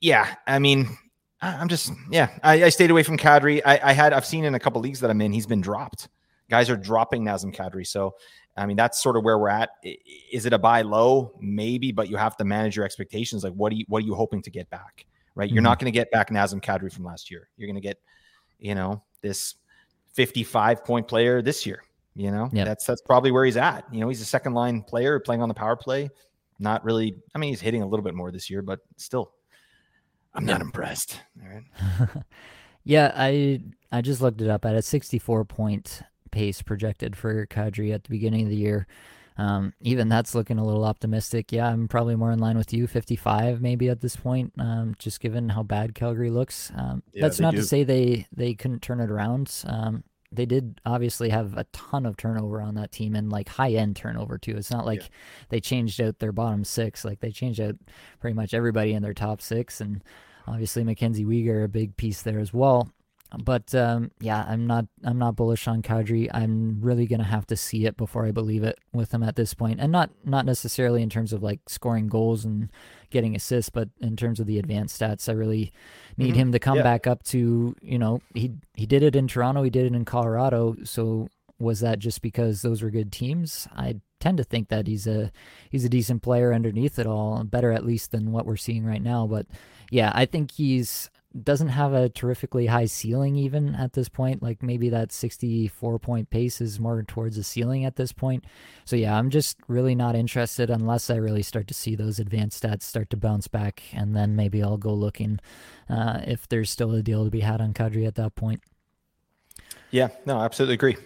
yeah, I mean, I'm just yeah, I, I stayed away from Kadri. I, I, had I've seen in a couple leagues that I'm in, he's been dropped. Guys are dropping Nazem Kadri. So I mean, that's sort of where we're at. Is it a buy low? Maybe, but you have to manage your expectations. Like, what are you what are you hoping to get back? Right, mm-hmm. you're not going to get back Nazem Kadri from last year. You're going to get you know, this 55 point player this year. You know, yep. that's that's probably where he's at. You know, he's a second line player playing on the power play. Not really. I mean, he's hitting a little bit more this year, but still, I'm not impressed. All right. *laughs* yeah, I I just looked it up at a 64 point pace projected for Kadri at the beginning of the year. Um, even that's looking a little optimistic. Yeah, I'm probably more in line with you, 55 maybe at this point, um, just given how bad Calgary looks. Um, yeah, that's not do. to say they they couldn't turn it around. Um, they did obviously have a ton of turnover on that team and like high end turnover too. It's not like yeah. they changed out their bottom six; like they changed out pretty much everybody in their top six, and obviously Mackenzie Weegar a big piece there as well. But um, yeah, I'm not I'm not bullish on Kadri. I'm really gonna have to see it before I believe it with him at this point, and not not necessarily in terms of like scoring goals and getting assists, but in terms of the advanced stats. I really need mm-hmm. him to come yeah. back up to you know he he did it in Toronto, he did it in Colorado. So was that just because those were good teams? I tend to think that he's a he's a decent player underneath it all, better at least than what we're seeing right now. But yeah, I think he's doesn't have a terrifically high ceiling even at this point. Like maybe that 64 point pace is more towards the ceiling at this point. So yeah, I'm just really not interested unless I really start to see those advanced stats start to bounce back, and then maybe I'll go looking uh, if there's still a deal to be had on Kadri at that point. Yeah, no, I absolutely agree.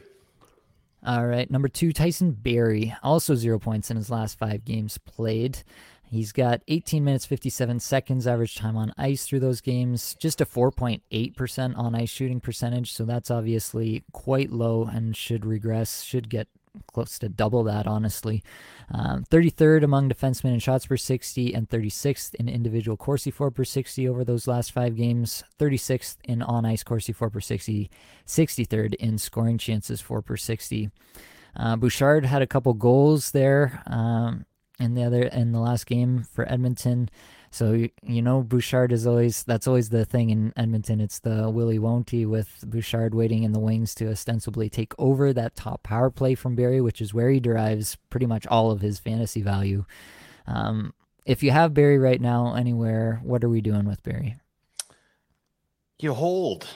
All right, number two, Tyson Barrie, also zero points in his last five games played. He's got 18 minutes 57 seconds average time on ice through those games, just a 4.8% on ice shooting percentage. So that's obviously quite low and should regress, should get close to double that, honestly. Um, 33rd among defensemen in shots per 60 and 36th in individual Corsi for per 60 over those last five games. 36th in on ice Corsi for per 60, 63rd in scoring chances 4 per 60. Uh, Bouchard had a couple goals there. Um, in the other in the last game for Edmonton. So you know Bouchard is always that's always the thing in Edmonton. It's the Willie won't he with Bouchard waiting in the wings to ostensibly take over that top power play from Barrie, which is where he derives pretty much all of his fantasy value. Um, if you have Barrie right now anywhere, what are we doing with Barrie? You hold.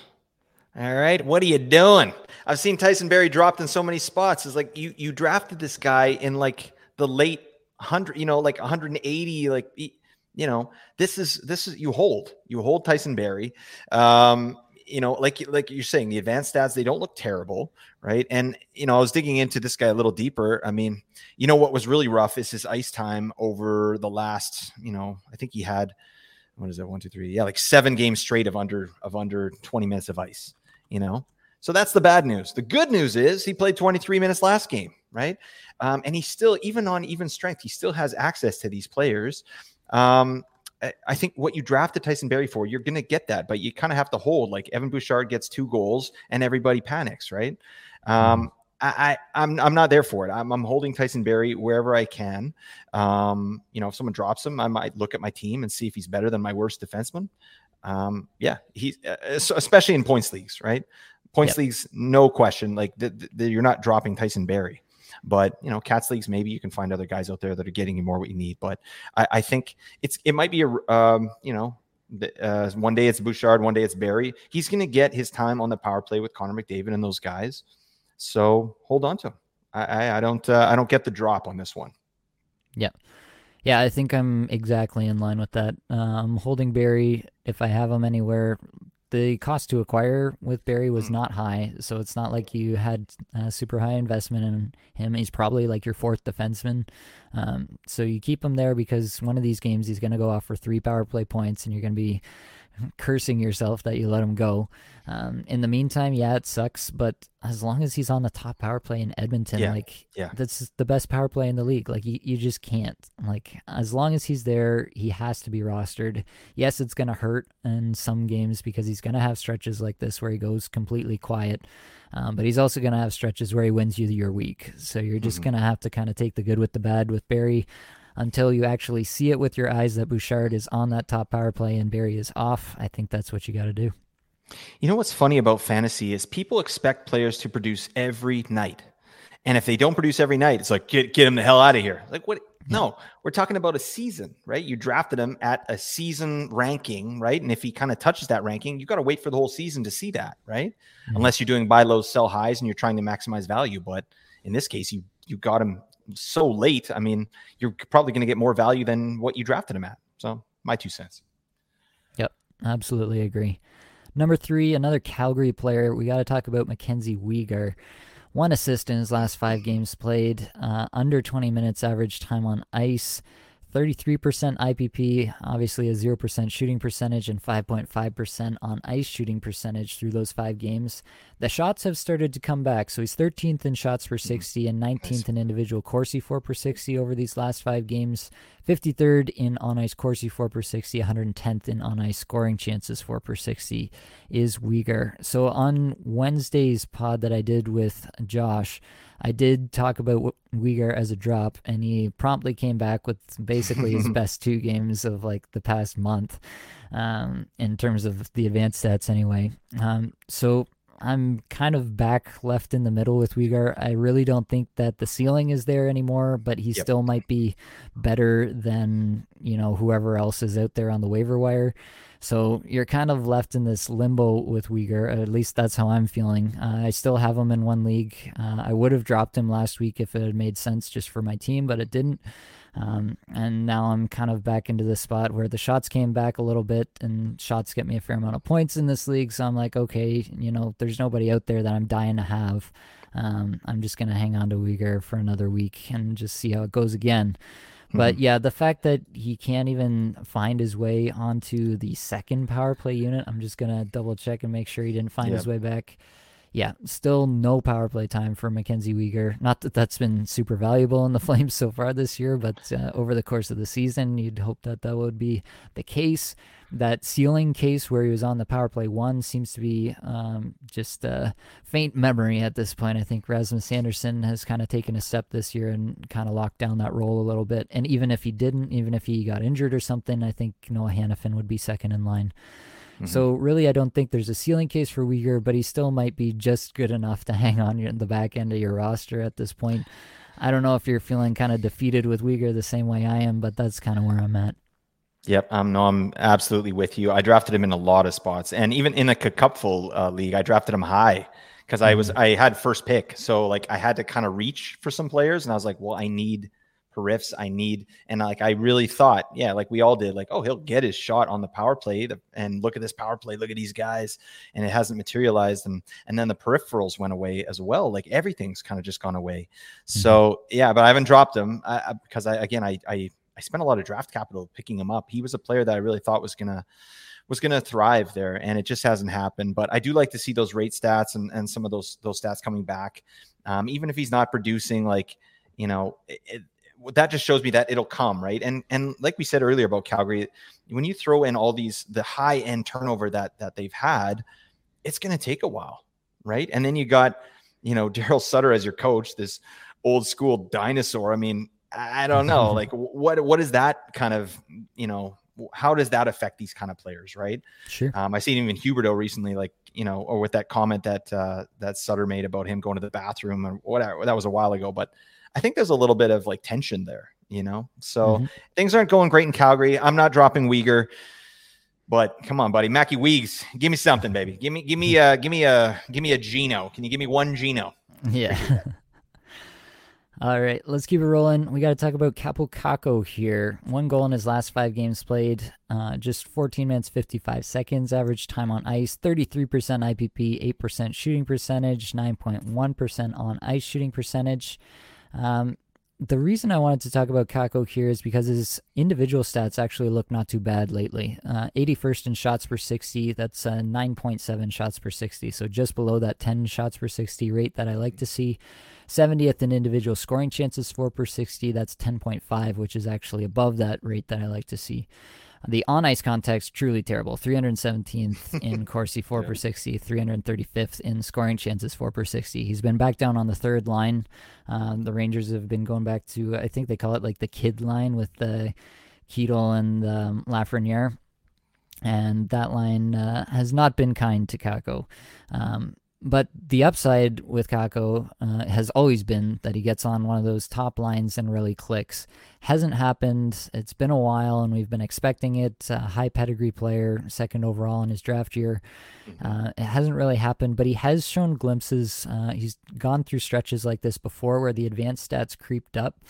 All right. What are you doing? I've seen Tyson Barrie dropped in so many spots. It's like you you drafted this guy in like the late 100, you know, like 180, like, you know, this is, this is, you hold, you hold Tyson Barrie. Um, you know, like like you're saying, the advanced stats they don't look terrible, right? And you know, I was digging into this guy a little deeper. I mean, you know, what was really rough is his ice time over the last, you know, I think he had what is that one two three yeah like seven games straight of under of under 20 minutes of ice you know so that's the bad news the good news is he played 23 minutes last game right? Um, and he still, even on even strength, he still has access to these players. Um, I think what you drafted Tyson Barrie for, you're going to get that, but you kind of have to hold. Like Evan Bouchard gets two goals and everybody panics, right? Um, mm-hmm. I, I am I'm, I'm not there for it. I'm, I'm holding Tyson Barrie wherever I can. Um, you know, if someone drops him, I might look at my team and see if he's better than my worst defenseman. Um, yeah, he's uh, especially in points leagues, right? Points yep. leagues, no question. Like the, the, you're not dropping Tyson Barrie. But you know, cats leagues, maybe you can find other guys out there that are getting you more what you need. But I, I think it's it might be a um, you know uh, one day it's Bouchard, one day it's Barrie. He's going to get his time on the power play with Connor McDavid and those guys. So hold on to him. I, I, I don't uh, I don't get the drop on this one. Yeah. Yeah, I think I'm exactly in line with that. Um, I'm holding Barrie if I have him anywhere, the cost to acquire with Barrie was mm. not high, so it's not like you had a super high investment in him. He's probably like your fourth defenseman, um, so you keep him there because one of these games he's going to go off for three power play points, and you're going to be cursing yourself that you let him go. Um, in the meantime, yeah, it sucks, but as long as he's on the top power play in Edmonton, yeah, like yeah. that's the best power play in the league. Like you, you just can't. Like as long as he's there, he has to be rostered. Yes, it's gonna hurt in some games because he's gonna have stretches like this where he goes completely quiet. Um, but he's also going to have stretches where he wins you your week. So you're just mm-hmm. going to have to kind of take the good with the bad with Barrie until you actually see it with your eyes that Bouchard is on that top power play and Barrie is off. I think that's what you got to do. You know what's funny about fantasy is people expect players to produce every night. And if they don't produce every night, it's like get get him the hell out of here. Like what? No, we're talking about a season, right? You drafted him at a season ranking, right? And if he kind of touches that ranking, you got to wait for the whole season to see that, right? Mm-hmm. Unless you're doing buy lows, sell highs, and you're trying to maximize value. But in this case, you you got him so late, I mean, you're probably going to get more value than what you drafted him at. So, my two cents. Yep, absolutely agree. Number three, another Calgary player. We got to talk about Mackenzie Weegar. One assist in his last five games played, uh, under 20 minutes average time on ice. 33% IPP, obviously a 0% shooting percentage, and 5.5% on ice shooting percentage through those five games. The shots have started to come back. So he's 13th in shots per mm-hmm. 60 and 19th in individual Corsi for per 60 over these last five games. 53rd in on ice Corsi for per 60, 110th in on ice scoring chances 4 per 60 is Weegar. So on Wednesday's pod that I did with Josh, I did talk about Weegar as a drop, and he promptly came back with basically his *laughs* best two games of like the past month, um, in terms of the advanced stats anyway. Um, so I'm kind of back left in the middle with Weegar. I really don't think that the ceiling is there anymore, but he yep. still might be better than you know whoever else is out there on the waiver wire. So you're kind of left in this limbo with Weegar. At least that's how I'm feeling. Uh, I still have him in one league. Uh, I would have dropped him last week if it had made sense just for my team, but it didn't. Um, and now I'm kind of back into the spot where the shots came back a little bit, and shots get me a fair amount of points in this league. So I'm like, okay, you know, there's nobody out there that I'm dying to have. Um, I'm just gonna hang on to Weegar for another week and just see how it goes again. But mm-hmm. yeah, the fact that he can't even find his way onto the second power play unit, I'm just gonna double check and make sure he didn't find yep. his way back. Yeah, still no power play time for Mackenzie Weegar. Not that that's been super valuable in the *laughs* Flames so far this year, but uh, over the course of the season, you'd hope that that would be the case that ceiling case where he was on the power play one seems to be um, just a faint memory at this point. I think Rasmus Andersson has kind of taken a step this year and kind of locked down that role a little bit. And even if he didn't, even if he got injured or something, I think Noah Hanifin would be second in line. Mm-hmm. So really, I don't think there's a ceiling case for Weegar, but he still might be just good enough to *laughs* hang on in the back end of your roster at this point. I don't know if you're feeling kind of defeated with Weegar the same way I am, but that's kind of where I'm at. Yep, um, no, I'm absolutely with you. I drafted him in a lot of spots, and even in a cupful uh, league, I drafted him high because mm-hmm. I was mm. I had first pick, so like I had to kind of reach for some players, and I was like, well, I need riffs, I need, and like I really thought, yeah, like we all did, like oh, he'll get his shot on the power play, and look at this power play, look at these guys, and it hasn't materialized, and and then the peripherals went away as well, like everything's kind of just gone away. Mm-hmm. So yeah, but I haven't dropped him I, because I again I I I spent a lot of draft capital picking him up. He was a player that I really thought was gonna was gonna thrive there, and it just hasn't happened. But I do like to see those rate stats and and some of those those stats coming back, um, even if he's not producing like you know. It, that just shows me that it'll come right and and like we said earlier about calgary when you throw in all these the high end turnover that that they've had it's going to take a while right and then you got you know *laughs* darryl sutter as your coach this old school dinosaur i mean I don't know. like *laughs* what what is that kind of you know how does that affect these kind of players, right? Sure. Um, I seen even Huberdeau recently, like you know, or with that comment that uh, that Sutter made about him going to the bathroom or whatever. That was a while ago, but I think there's a little bit of like tension there, you know. So mm-hmm. things aren't going great in Calgary. I'm not dropping Weegar, but come on, buddy, Mackie Weegs, give me something, baby. Give me, give me, uh, give me a, give me a Gino. Can you give me one Gino? Yeah. *laughs* All right, let's keep it rolling. We got to talk about Kaapo Kakko here. One goal in his last five games played, uh, just 14 minutes 55 seconds. Average time on ice, 33% IPP, 8% shooting percentage, 9.1% on ice shooting percentage. Um, the reason I wanted to talk about Kakko here is because his individual stats actually look not too bad lately. Uh, 81st in shots per 60, that's uh, 9.7 shots per 60, so just below that 10 shots per 60 rate that I like to see. 70th in individual scoring chances 4 per 60, that's 10.5, which is actually above that rate that I like to see. The on ice context, truly terrible. 317th *laughs* in Corsi for yeah. per 60, 335th in scoring chances 4 per 60. He's been back down on the third line. Um, the Rangers have been going back to, I think they call it like the kid line with the Chytil and um, Lafreniere. And that line uh, has not been kind to Kakko. Um, but the upside with Kakko uh, has always been that he gets on one of those top lines and really clicks. Hasn't happened. It's been a while, and we've been expecting it. A high pedigree player, second overall in his draft year. Mm-hmm. Uh, it hasn't really happened, but he has shown glimpses. Uh, he's gone through stretches like this before where the advanced stats creeped up.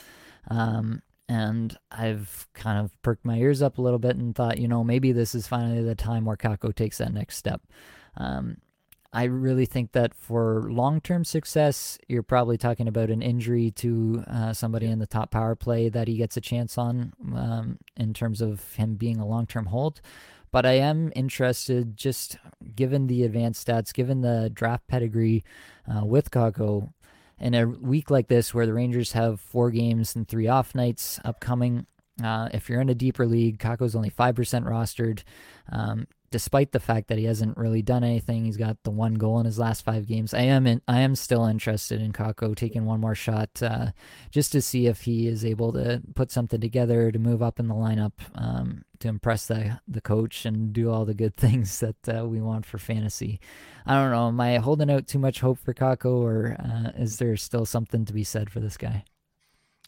Um, and I've kind of perked my ears up a little bit and thought, you know, maybe this is finally the time where Kakko takes that next step. Um, I really think that for long term success, you're probably talking about an injury to uh, somebody in the top power play that he gets a chance on um, in terms of him being a long term hold. But I am interested, just given the advanced stats, given the draft pedigree uh, with Kakko, in a week like this where the Rangers have four games and three off nights upcoming. Uh, if you're in a deeper league, Kakko's only 5% rostered. Um, despite the fact that he hasn't really done anything. He's got the one goal in his last five games. I am in, I am still interested in Kakko taking one more shot uh, just to see if he is able to put something together to move up in the lineup um, to impress the the coach and do all the good *laughs* things that uh, we want for fantasy. I don't know. Am I holding out too much hope for Kakko, or uh, is there still something to be said for this guy?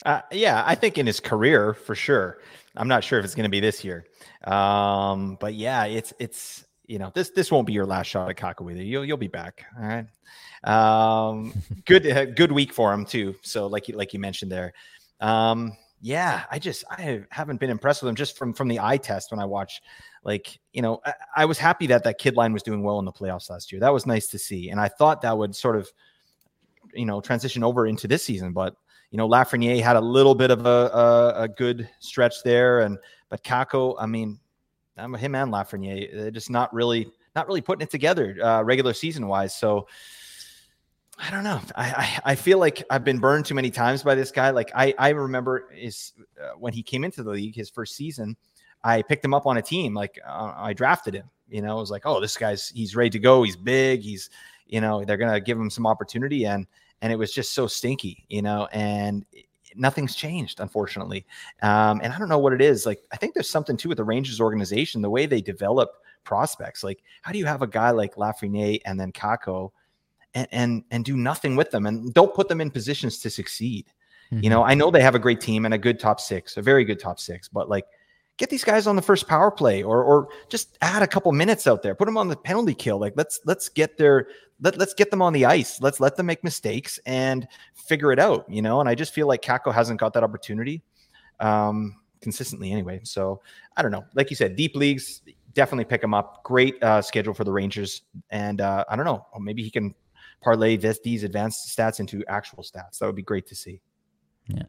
Uh, yeah, I think in his career for sure. I'm not sure if it's going to be this year. Um, but yeah, it's it's you know this this won't be your last shot at Kakko. You'll you'll be back. All right. Um, *laughs* good uh, good week for him too. So like you like you mentioned there. Um, yeah, I just I haven't been impressed with him just from from the eye test when I watch. Like you know, I, I was happy that that kid line was doing well in the playoffs last year. That was nice to see, and I thought that would sort of you know transition over into this season, but you know, Lafreniere had a little bit of a, a, a good stretch there, and but Kakko, I mean, I'm him and Lafreniere, they're just not really not really putting it together uh, regular season wise. So I don't know. I, I, I feel like I've been burned too many times by this guy. Like I I remember is uh, when he came into the league his first season, I picked him up on a team. Like uh, I drafted him. You know, I was like, oh, this guy's he's ready to go. He's big. He's you know they're gonna give him some opportunity and and it was just so stinky, you know, and nothing's changed, unfortunately. Um, and I don't know what it is. Like, I think there's something too with the Rangers organization, the way they develop prospects. Like, how do you have a guy like Lafreniere and then Kakko and, and, and do nothing with them and don't put them in positions to succeed? Mm-hmm. You know, mm-hmm. I know they have a great team and a good top six, a very good top six, but like, get these guys on the first power play or or just add a couple minutes out there put them on the penalty kill. Like let's let's get their let, let's get them on the ice. Let's let them make mistakes and figure it out you know? And i just feel like Kakko hasn't got that opportunity um consistently anyway. So i don't know. Like you said deep leagues definitely pick him up. Great uh, schedule for the rangers. And uh, i don't know. Maybe he can parlay this these advanced stats into actual stats. That would be great to see. Yeah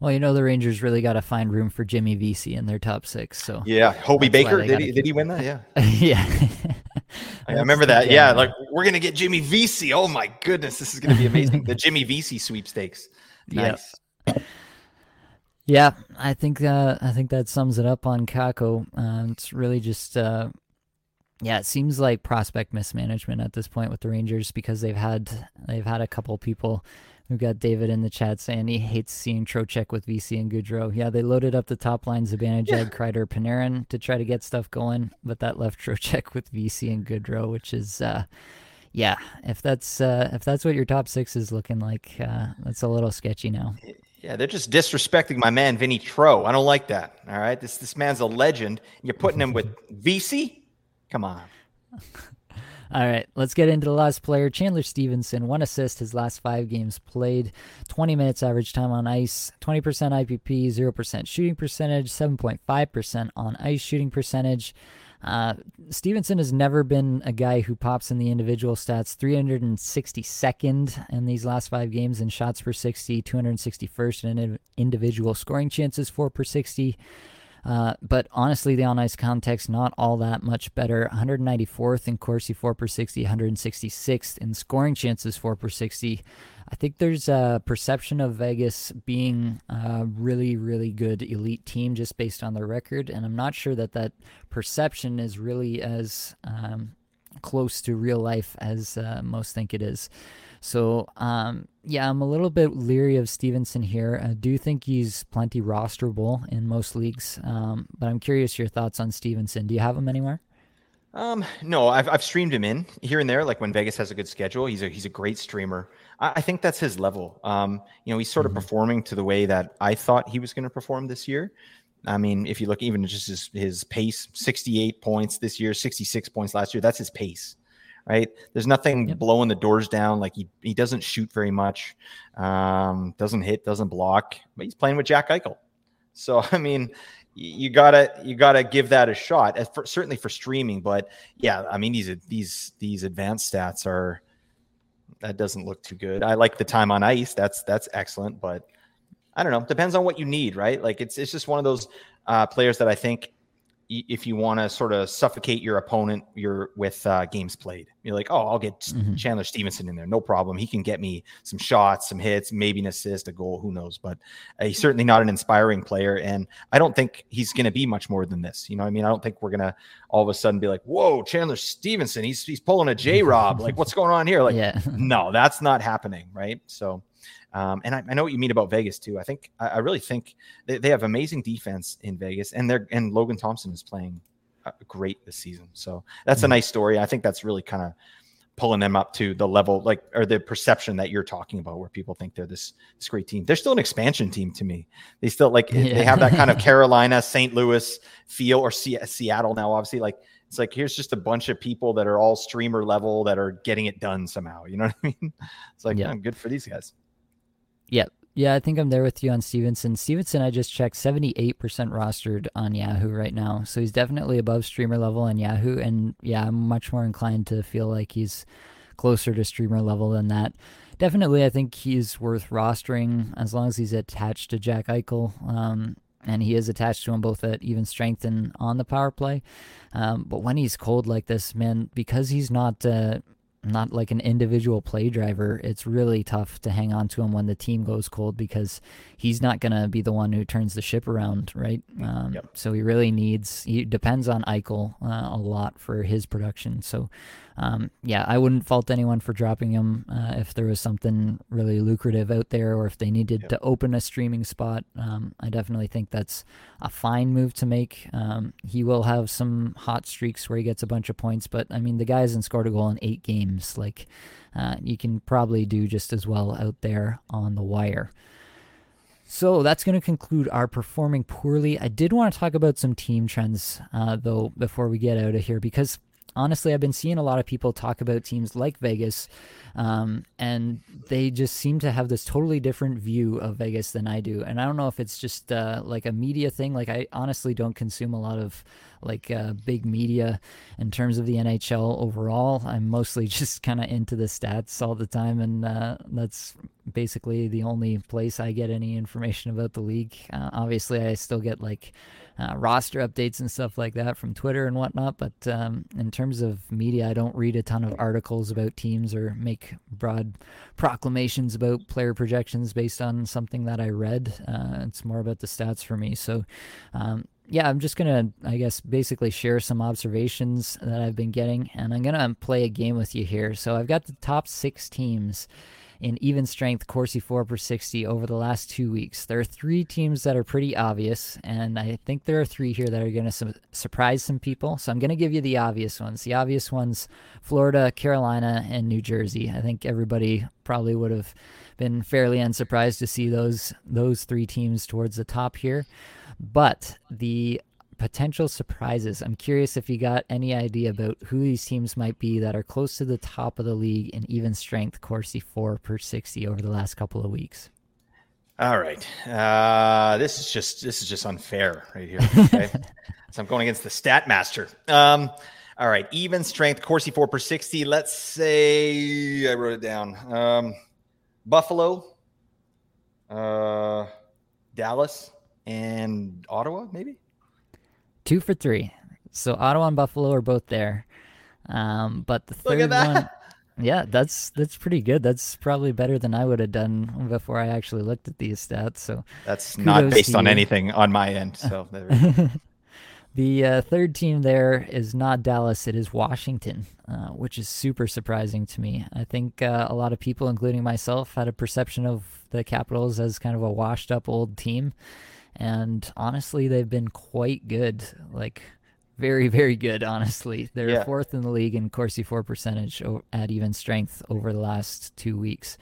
well, you know the Rangers really got to find room for Jimmy Vesey in their top six. So yeah, Hobey Baker did he did he win that? Yeah, *laughs* yeah. *laughs* I remember that. Yeah, like we're gonna get Jimmy Vesey. Oh my goodness, this is gonna be amazing. the Jimmy Vesey sweepstakes. *laughs* Nice. Yep. *coughs* Yeah, I think uh, I think that sums it up on Kakko. Uh, it's really just uh, yeah, it seems like prospect mismanagement at this point with the Rangers because they've had they've had a couple people We've got David in the chat saying he hates seeing Trocheck with Vesey and Goodrow. Yeah, they loaded up the top line Zibanejad, yeah. Kreider, Panarin to try to get stuff going, but that left Trocheck with Vesey and Goodrow, which is, uh, yeah, if that's uh, if that's what your top six is looking like, uh, that's a little sketchy now. Yeah, they're just disrespecting my man Vinny Tro. I don't like that. All right, this this man's a legend. You're putting him with Vesey? Come on. *laughs* All right, let's get into the last player. Chandler Stephenson, one assist his last five games played, 20 minutes average time on ice, 20% IPP, 0% shooting percentage, 7.5% on ice shooting percentage. Uh, Stephenson has never been a guy who pops in the individual stats 362nd in these last five games in shots per 60, 261st in individual scoring chances, 4 per 60. Uh, but honestly, the on ice context, not all that much better. 194th in Corsi for per 60, 166th in scoring chances 4 per 60. I think there's a perception of Vegas being a really, really good elite team just based on their record, and I'm not sure that that perception is really as um, close to real life as uh, most think it is. So, um, yeah, I'm a little bit leery of Stephenson here. I do think he's plenty rosterable in most leagues, um, but I'm curious your thoughts on Stephenson. Do you have him anywhere? Um, no, I've, I've streamed him in here and there, like when Vegas has a good schedule. He's a he's a great streamer. I, I think that's his level. Um, you know, he's sort of mm-hmm. performing to the way that I thought he was going to perform this year. I mean, if you look even just his, his pace, 68 points this year, 66 points last year, that's his pace, right? There's nothing yep. blowing the doors down. Like he, he doesn't shoot very much, um, doesn't hit, doesn't block, but he's playing with Jack Eichel. So, *laughs* I mean, you gotta you gotta give that a shot for, certainly for streaming but yeah i mean these these these advanced stats are that doesn't look too good i like the time on ice that's that's excellent but i don't know depends on what you need right like it's it's just one of those uh, players that i think if you want to sort of suffocate your opponent, you're with uh, games played. You're like, oh, I'll get mm-hmm. Chandler stephenson in there, no problem. He can get me some shots, some hits, maybe an assist, a goal, who knows? But uh, he's certainly not an inspiring player, and I don't think he's going to be much more than this. You know, I mean, I don't think we're going to all of a sudden be like, whoa, Chandler stephenson he's he's pulling a J Rob, like *laughs* what's going on here? Like, yeah. no, that's not happening, right? So. Um, and I, I, know what you mean about Vegas too. I think I, I really think they, they, have amazing defense in Vegas, and they're and Logan Thompson is playing uh, great this season. So that's mm-hmm. a nice story. I think that's really kind of pulling them up to the level like or the perception that you're talking about where people think they're this this great team they're still an expansion team to me they still like yeah. they have that kind of *laughs* carolina st louis feel or C- seattle now obviously like it's like here's just a bunch of people that are all streamer level that are getting it done somehow you know what i mean *laughs* it's like yeah. I'm good for these guys yeah. Yeah, I think I'm there with you on Stephenson. Stephenson, I just checked 78% rostered on Yahoo right now. So he's definitely above streamer level on Yahoo. And yeah, I'm much more inclined to feel like he's closer to streamer level than that. Definitely, I think he's worth rostering as long as he's attached to Jack Eichel. Um, and he is attached to him both at even strength and on the power play. Um, but when he's cold like this, man, because he's not. Uh, not like an individual play driver, it's really tough to hang on to him when the team goes cold because he's not going to be the one who turns the ship around, right? Um, yep. So he really needs, he depends on Eichel uh, a lot for his production. So um, yeah, I wouldn't fault anyone for dropping him uh, if there was something really lucrative out there or if they needed yep. to open a streaming spot. Um, I definitely think that's a fine move to make. Um, he will have some hot streaks where he gets a bunch of points, but I mean, the guy hasn't scored a goal in eight games. Like, uh, you can probably do just as well out there on the wire. So that's going to conclude our performing poorly. I did want to talk about some team trends, uh, though, before we get out of here, because honestly, I've been seeing a lot of people talk about teams like Vegas, um, and they just seem to have this totally different view of Vegas than I do. And I don't know if it's just uh, like a media thing. Like I honestly don't consume a lot of like uh, big media in terms of the NHL overall. I'm mostly *laughs* just kind of into the stats all the time, and uh, that's basically the only place I get any information about the league. Uh, obviously, I still get like uh, roster updates and stuff like that from Twitter and whatnot. But um, in terms of media, I don't read a ton of articles about teams or make broad proclamations about player projections based on something that I read. Uh, it's more about the stats for me. So, um, yeah, I'm just gonna, I guess, basically share some observations that I've been getting, and I'm gonna play a game with you here. So I've got the top six teams in even strength Corsi for per 60 over the last two weeks. There are three teams that are pretty obvious, and I think there are three here that are going to su- surprise some people. So I'm going to give you the obvious ones. The obvious ones Florida, Carolina, and New Jersey. I think everybody probably would have been fairly unsurprised to see those those three teams towards the top here. But the potential surprises. I'm curious if you got any idea about who these teams might be that are close to the top of the league in even strength Corsi for per 60 over the last couple of weeks. All right. Uh, this is just this is just unfair right here. Okay. *laughs* so I'm going against the stat master. Um, all right, even strength, Corsi for per 60. Let's say I wrote it down. Um, Buffalo, uh, Dallas, and Ottawa, maybe? Two for three. So Ottawa and Buffalo are both there. Um, but the third one *laughs* yeah, that's that's pretty good. That's probably better than I would have done before I actually looked at these stats. So that's not based on you. anything on my end. So *laughs* *laughs* the uh, third team there is not Dallas; it is Washington, uh, which is super surprising to me. I think uh, a lot of people, including myself, had a perception of the Capitals as kind of a washed-up old team, and honestly, they've been quite good. Like very, very good, honestly. They're yeah. fourth in the league in Corsi for percentage at even strength over the last two weeks.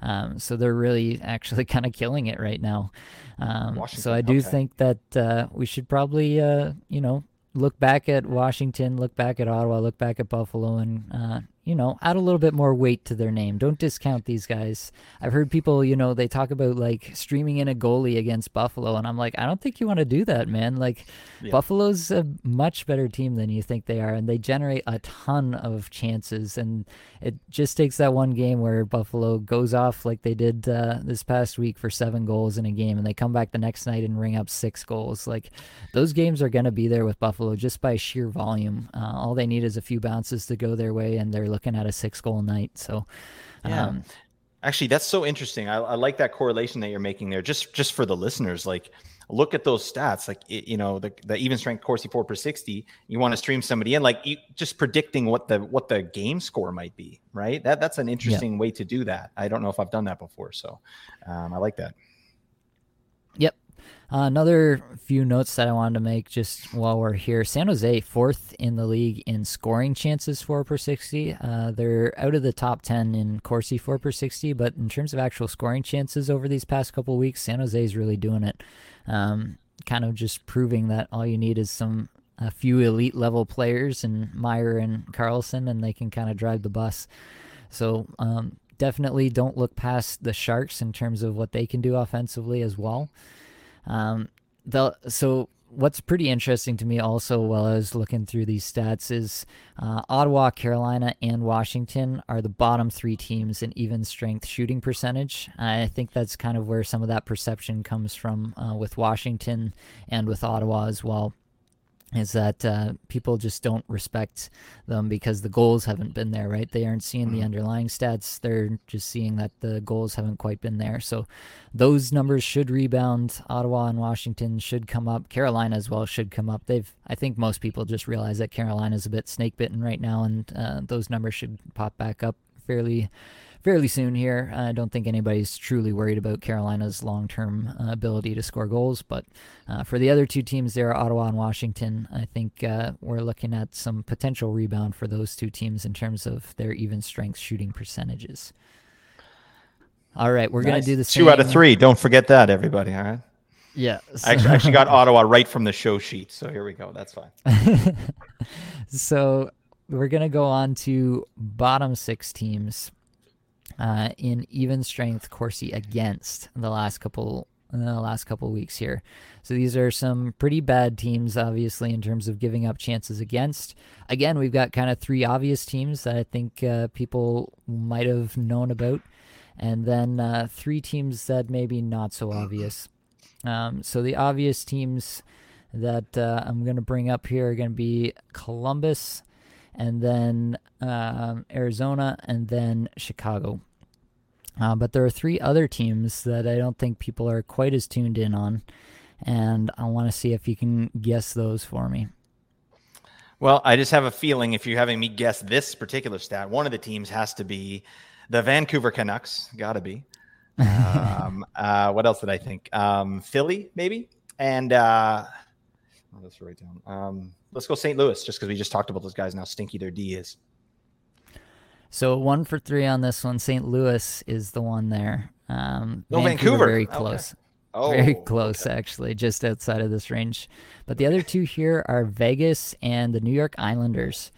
Um, so they're really actually *laughs* kind of killing it right now. Um, so I do okay. think that uh, we should probably, uh, you know, look back at Washington, look back at Ottawa, look back at Buffalo, and uh, you know, add a little bit more weight to their name. Don't discount these guys. I've heard people, you know, they talk about like streaming in a goalie against Buffalo, and I'm like, I don't think you want to do that, man. Like, yeah. Buffalo's a much better team than you think they are, and they generate a ton of chances. And it just takes that one game where Buffalo goes off like they did uh, this past week for seven goals in a game, and they come back the next night and ring up six goals. Like, those games are going to be there with Buffalo just by sheer volume. Uh, all they need is a few bounces to go their way, and they're looking at a six goal night. So, yeah. Um, Actually, that's so interesting. I, I, like that correlation that you're making there. Just just for the listeners, like look at those stats. Like it, you know, the, the even strength Corsi for per sixty. You want to stream somebody in, like you, just predicting what the what the game score might be. Right. That that's an interesting yeah. way to do that. I don't know if I've done that before, so um, I like that. Yep. Uh, another few notes that I wanted to make just while we're here. San Jose, fourth in the league in scoring chances for per 60. Uh, they're out of the top 10 in Corsi for per 60, but in terms of actual scoring chances over these past couple weeks, San Jose is really doing it. Um, kind of just proving that all you need is some a few elite level players and Meier and Karlsson, and they can kind of drive the bus. So um, definitely don't look past the Sharks in terms of what they can do offensively as well. Um, the so what's pretty interesting to me also while I was looking through these stats is uh, Ottawa, Carolina, and Washington are the bottom three teams in even strength shooting percentage. I think that's kind of where some of that perception comes from uh, with Washington and with Ottawa as well is that uh, people just don't respect them because the goals haven't been there, right? They aren't seeing the mm-hmm. underlying stats. They're just seeing that the goals haven't quite been there. So those numbers should rebound. Ottawa and Washington should come up. Carolina as well should come up. They've, I think most people just realize that Carolina is a bit snake bitten right now, and uh, those numbers should pop back up fairly fairly soon here. I don't think anybody's truly worried about Carolina's long term uh, ability to score goals. But uh, for the other two teams there, Ottawa and Washington, I think uh, we're looking at some potential rebound for those two teams in terms of their even strength shooting percentages. All right, we're nice. going to do the Two out of three. Don't forget that, everybody. All right. Yeah. So. I actually, actually got Ottawa right from the show sheet. So here we go. That's fine. *laughs* so we're going to go on to bottom six teams uh, in even strength Corsi against the last couple in the last couple weeks here. So these are some pretty bad teams, obviously, in terms of giving up chances against. Again, we've got kind of three obvious teams that I think uh, people might have known about, and then uh, three teams that maybe not so obvious. Um, so the obvious teams that uh, I'm going to bring up here are going to be Columbus, and then um, Arizona, and then Chicago. Uh, but there are three other teams that I don't think people are quite as tuned in on, and I want to see if you can guess those for me. Well, I just have a feeling if you're having me guess this particular stat, one of the teams has to be the Vancouver Canucks. Got to be. *laughs* um, uh, what else did I think? Um, Philly, maybe, and uh, let's write down. Um, let's go St. Louis, just because we just talked about those guys and how stinky their D is. So one for three on this one. St. Louis is the one there. Um, no, Vancouver, very close. Oh, very close okay. actually, just outside of this range. But the other two here are Vegas and the New York Islanders,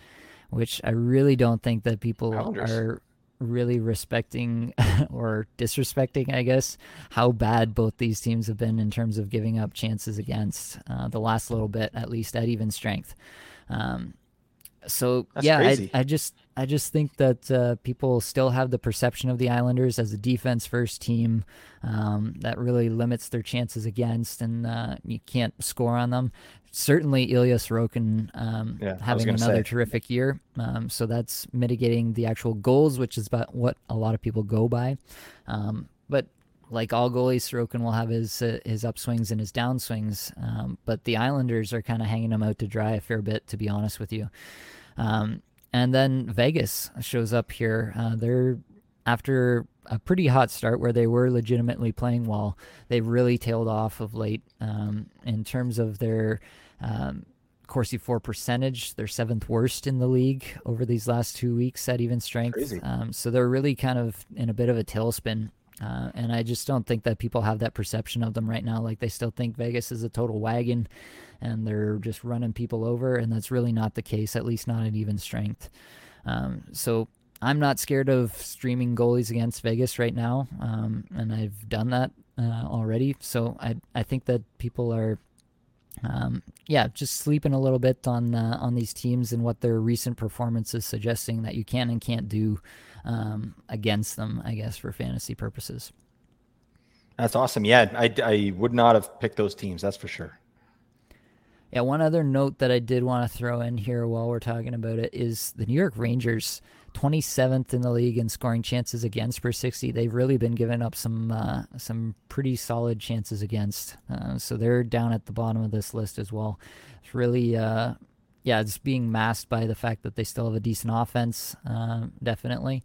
which I really don't think that people Islanders. are really respecting *laughs* or disrespecting, I guess, how bad both these teams have been in terms of giving up chances against uh, the last little bit, at least at even strength. Um, so That's yeah, I, I, just I just think that uh, people still have the perception of the Islanders as a defense first team um, that really limits their chances against, and uh, you can't score on them. Certainly, Ilya Sorokin um, yeah, having another say. terrific year, um, so that's mitigating the actual goals, which is about what a lot of people go by. Um, but like all goalies, Sorokin will have his uh, his upswings and his downswings. Um, but the Islanders are kind of hanging him out to dry a fair bit, to be honest with you. Um, and then Vegas shows up here. Uh, they're after a pretty hot start where they were legitimately playing well. They've really tailed off of late um, in terms of their um, Corsi for percentage. They're seventh worst in the league over these last two weeks at even strength. Um, so they're really kind of in a bit of a tailspin uh, and I just don't think that people have that perception of them right now. Like they still think Vegas is a total wagon and they're just running people over. And that's really not the case, at least not at even strength. Um, so I'm not scared of streaming goalies against Vegas right now. Um, and I've done that uh, already. So I, I think that people are. Um, yeah, just sleeping a little bit on uh, on these teams and what their recent performances suggesting that you can and can't do um, against them, I guess, for fantasy purposes. That's awesome. Yeah, I, I would not have picked those teams. That's for sure. Yeah, one other note that I did want to throw in here while we're talking about it is the New York Rangers, 27th in the league in scoring chances against per 60. They've really been giving up some uh, some pretty solid chances against. Uh, so they're down at the bottom of this list as well. It's really uh, yeah, it's being masked by the fact that they still have a decent offense, uh, definitely.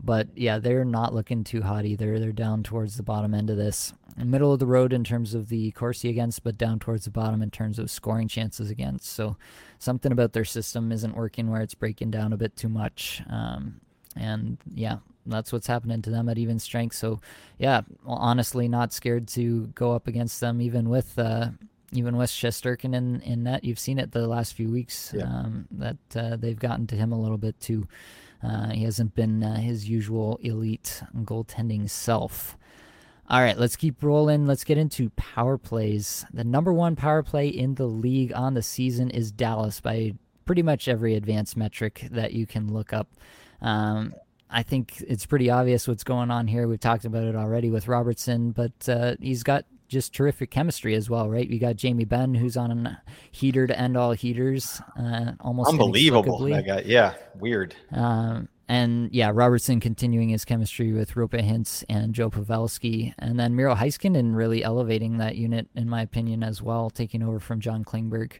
But yeah, they're not looking too hot either. They're down towards the bottom end of this, middle of the road in terms of the Corsi against, but down towards the bottom in terms of scoring chances against. So something about their system isn't working where it's breaking down a bit too much. Um, and yeah, that's what's happening to them at even strength. So yeah, honestly, not scared to go up against them, even with. Uh, even with Shesterkin in, in net, you've seen it the last few weeks yeah. um, that uh, they've gotten to him a little bit too. Uh, he hasn't been uh, his usual elite goaltending self. All right, let's keep rolling. Let's get into power plays. The number one power play in the league on the season is Dallas by pretty much every advanced metric that you can look up. Um, I think it's pretty obvious what's going on here. We've talked about it already with Robertson, but uh, he's got just terrific chemistry as well, right? We got Jamie Benn, who's on a heater to end all heaters, uh, almost unbelievable. That guy, yeah, weird. Um, and yeah, Robertson continuing his chemistry with Roope Hintz and Joe Pavelski, and then Miro Heiskanen really elevating that unit, in my opinion, as well, taking over from John Klingberg.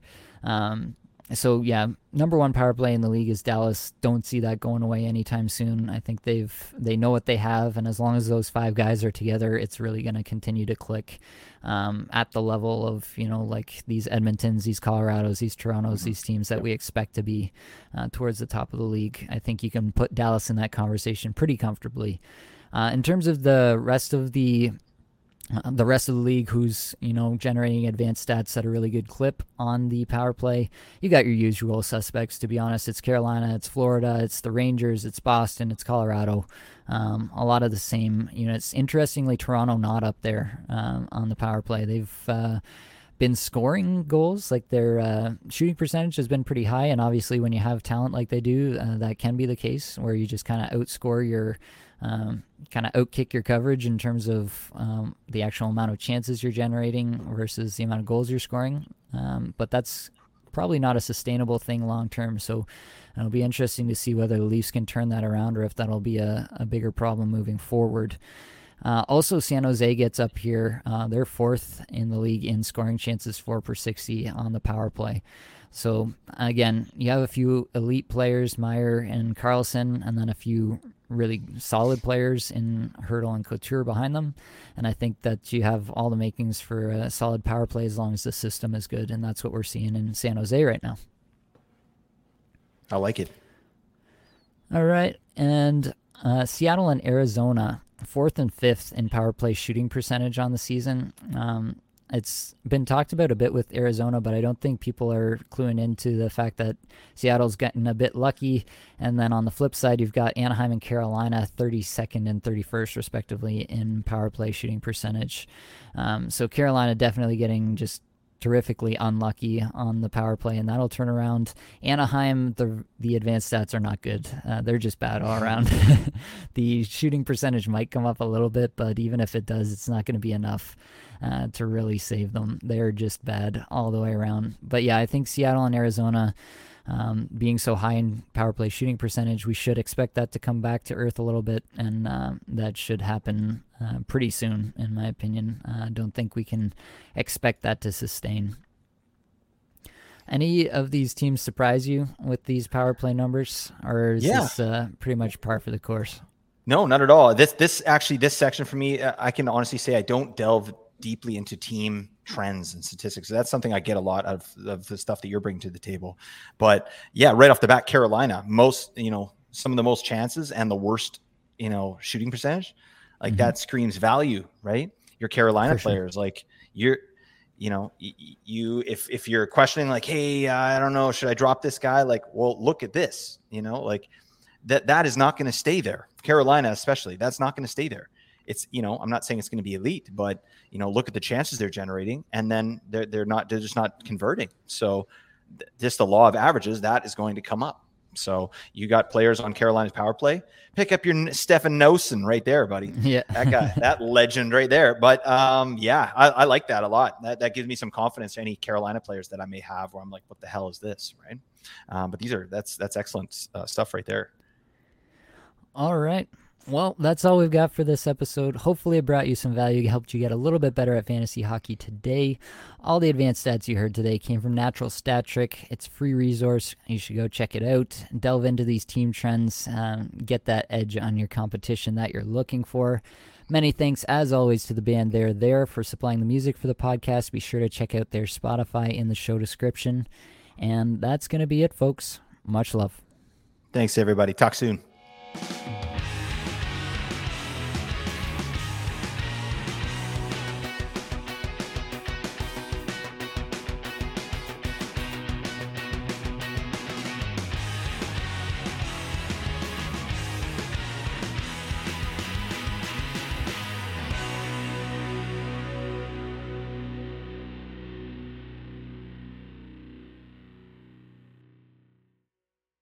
Um, so yeah, number one power play in the league is Dallas. Don't see that going away anytime soon. I think they've they know what they have, and as long as those five guys are together, it's really going to continue to click um, at the level of you know like these Edmontons, these Colorados, these Torontos, these teams that we expect to be uh, towards the top of the league. I think you can put Dallas in that conversation pretty comfortably. Uh, in terms of the rest of the uh, the rest of the league who's you know generating advanced stats at a really good clip on the power play you got your usual suspects to be honest. It's carolina it's florida it's the rangers it's boston it's colorado. Um, a lot of the same units. Interestingly toronto not up there um, on the power play. They've uh, been scoring goals like their uh, shooting percentage has been pretty high. And obviously when you have talent like they do uh, that can be the case where you just kind of outscore your um, kind of outkick your coverage in terms of um, the actual amount of chances you're generating versus the amount of goals you're scoring. Um, but that's probably not a sustainable thing long term. So it'll be interesting to see whether the Leafs can turn that around or if that'll be a, a bigger problem moving forward. Uh, also, San Jose gets up here. Uh, they're fourth in the league in scoring chances, four per 60 on the power play. So again, you have a few elite players, Meyer and Carlson, and then a few really solid players in Hertl and Couture behind them. And I think that you have all the makings for a solid power play as long as the system is good, and that's what we're seeing in San Jose right now. I like it. All right, and uh, Seattle and Arizona. fourth and fifth in power play shooting percentage on the season. Um, it's been talked about a bit with Arizona, but I don't think people are cluing into the fact that Seattle's getting a bit lucky. And then on the flip side, you've got Anaheim and Carolina 32nd and 31st, respectively, in power play shooting percentage. Um, so Carolina definitely getting just terrifically unlucky on the power play, and that'll turn around. Anaheim, the the advanced stats are not good. Uh, they're just bad all around. *laughs* the shooting percentage might come up a little bit, but even if it does, it's not going to be enough uh, to really save them. They're just bad all the way around. But yeah, I think Seattle and Arizona. Um, being so high in power play shooting percentage, we should expect that to come back to earth a little bit, and uh, that should happen uh, pretty soon, in my opinion. Uh, I don't think we can expect that to sustain. Any of these teams surprise you with these power play numbers, or is yeah. this uh, pretty much par for the course? No, not at all. This this actually this section for me, uh, I can honestly say I don't delve deeply into team trends and statistics. So That's something I get a lot of, of the stuff that you're bringing to the table. But yeah, right off the bat, Carolina, most, you know, some of the most chances and the worst, you know, shooting percentage. Like mm-hmm. that screams value, right? Your Carolina For players, sure. like you're, you know, you if if you're questioning like, hey, I don't know, should I drop this guy? Like, well, look at this, you know, like that that is not going to stay there. Carolina, especially, that's not going to stay there it's you know I'm not saying it's going to be elite, but you know look at the chances they're generating, and then they're they're not they're just not converting. So th- just the law of averages that is going to come up. So you got players on Carolina's power play. Pick up your Stefan Noesen right there, buddy. *laughs* Yeah, that guy, that legend right there. But um, yeah, I, I, like that a lot. That that gives me some confidence to any Carolina players that I may have, where I'm like, what the hell is this, right? Um, but these are that's that's excellent uh, stuff right there. All right. Well, that's all we've got for this episode. Hopefully, it brought you some value, helped you get a little bit better at fantasy hockey today. All the advanced stats you heard today came from Natural Stat Trick. It's free resource. You should go check it out. Delve into these team trends, um, get that edge on your competition that you're looking for. Many thanks, as always, to the band They're There for supplying the music for the podcast. Be sure to check out their Spotify in the show description. And that's going to be it, folks. Much love. Thanks, everybody. Talk soon.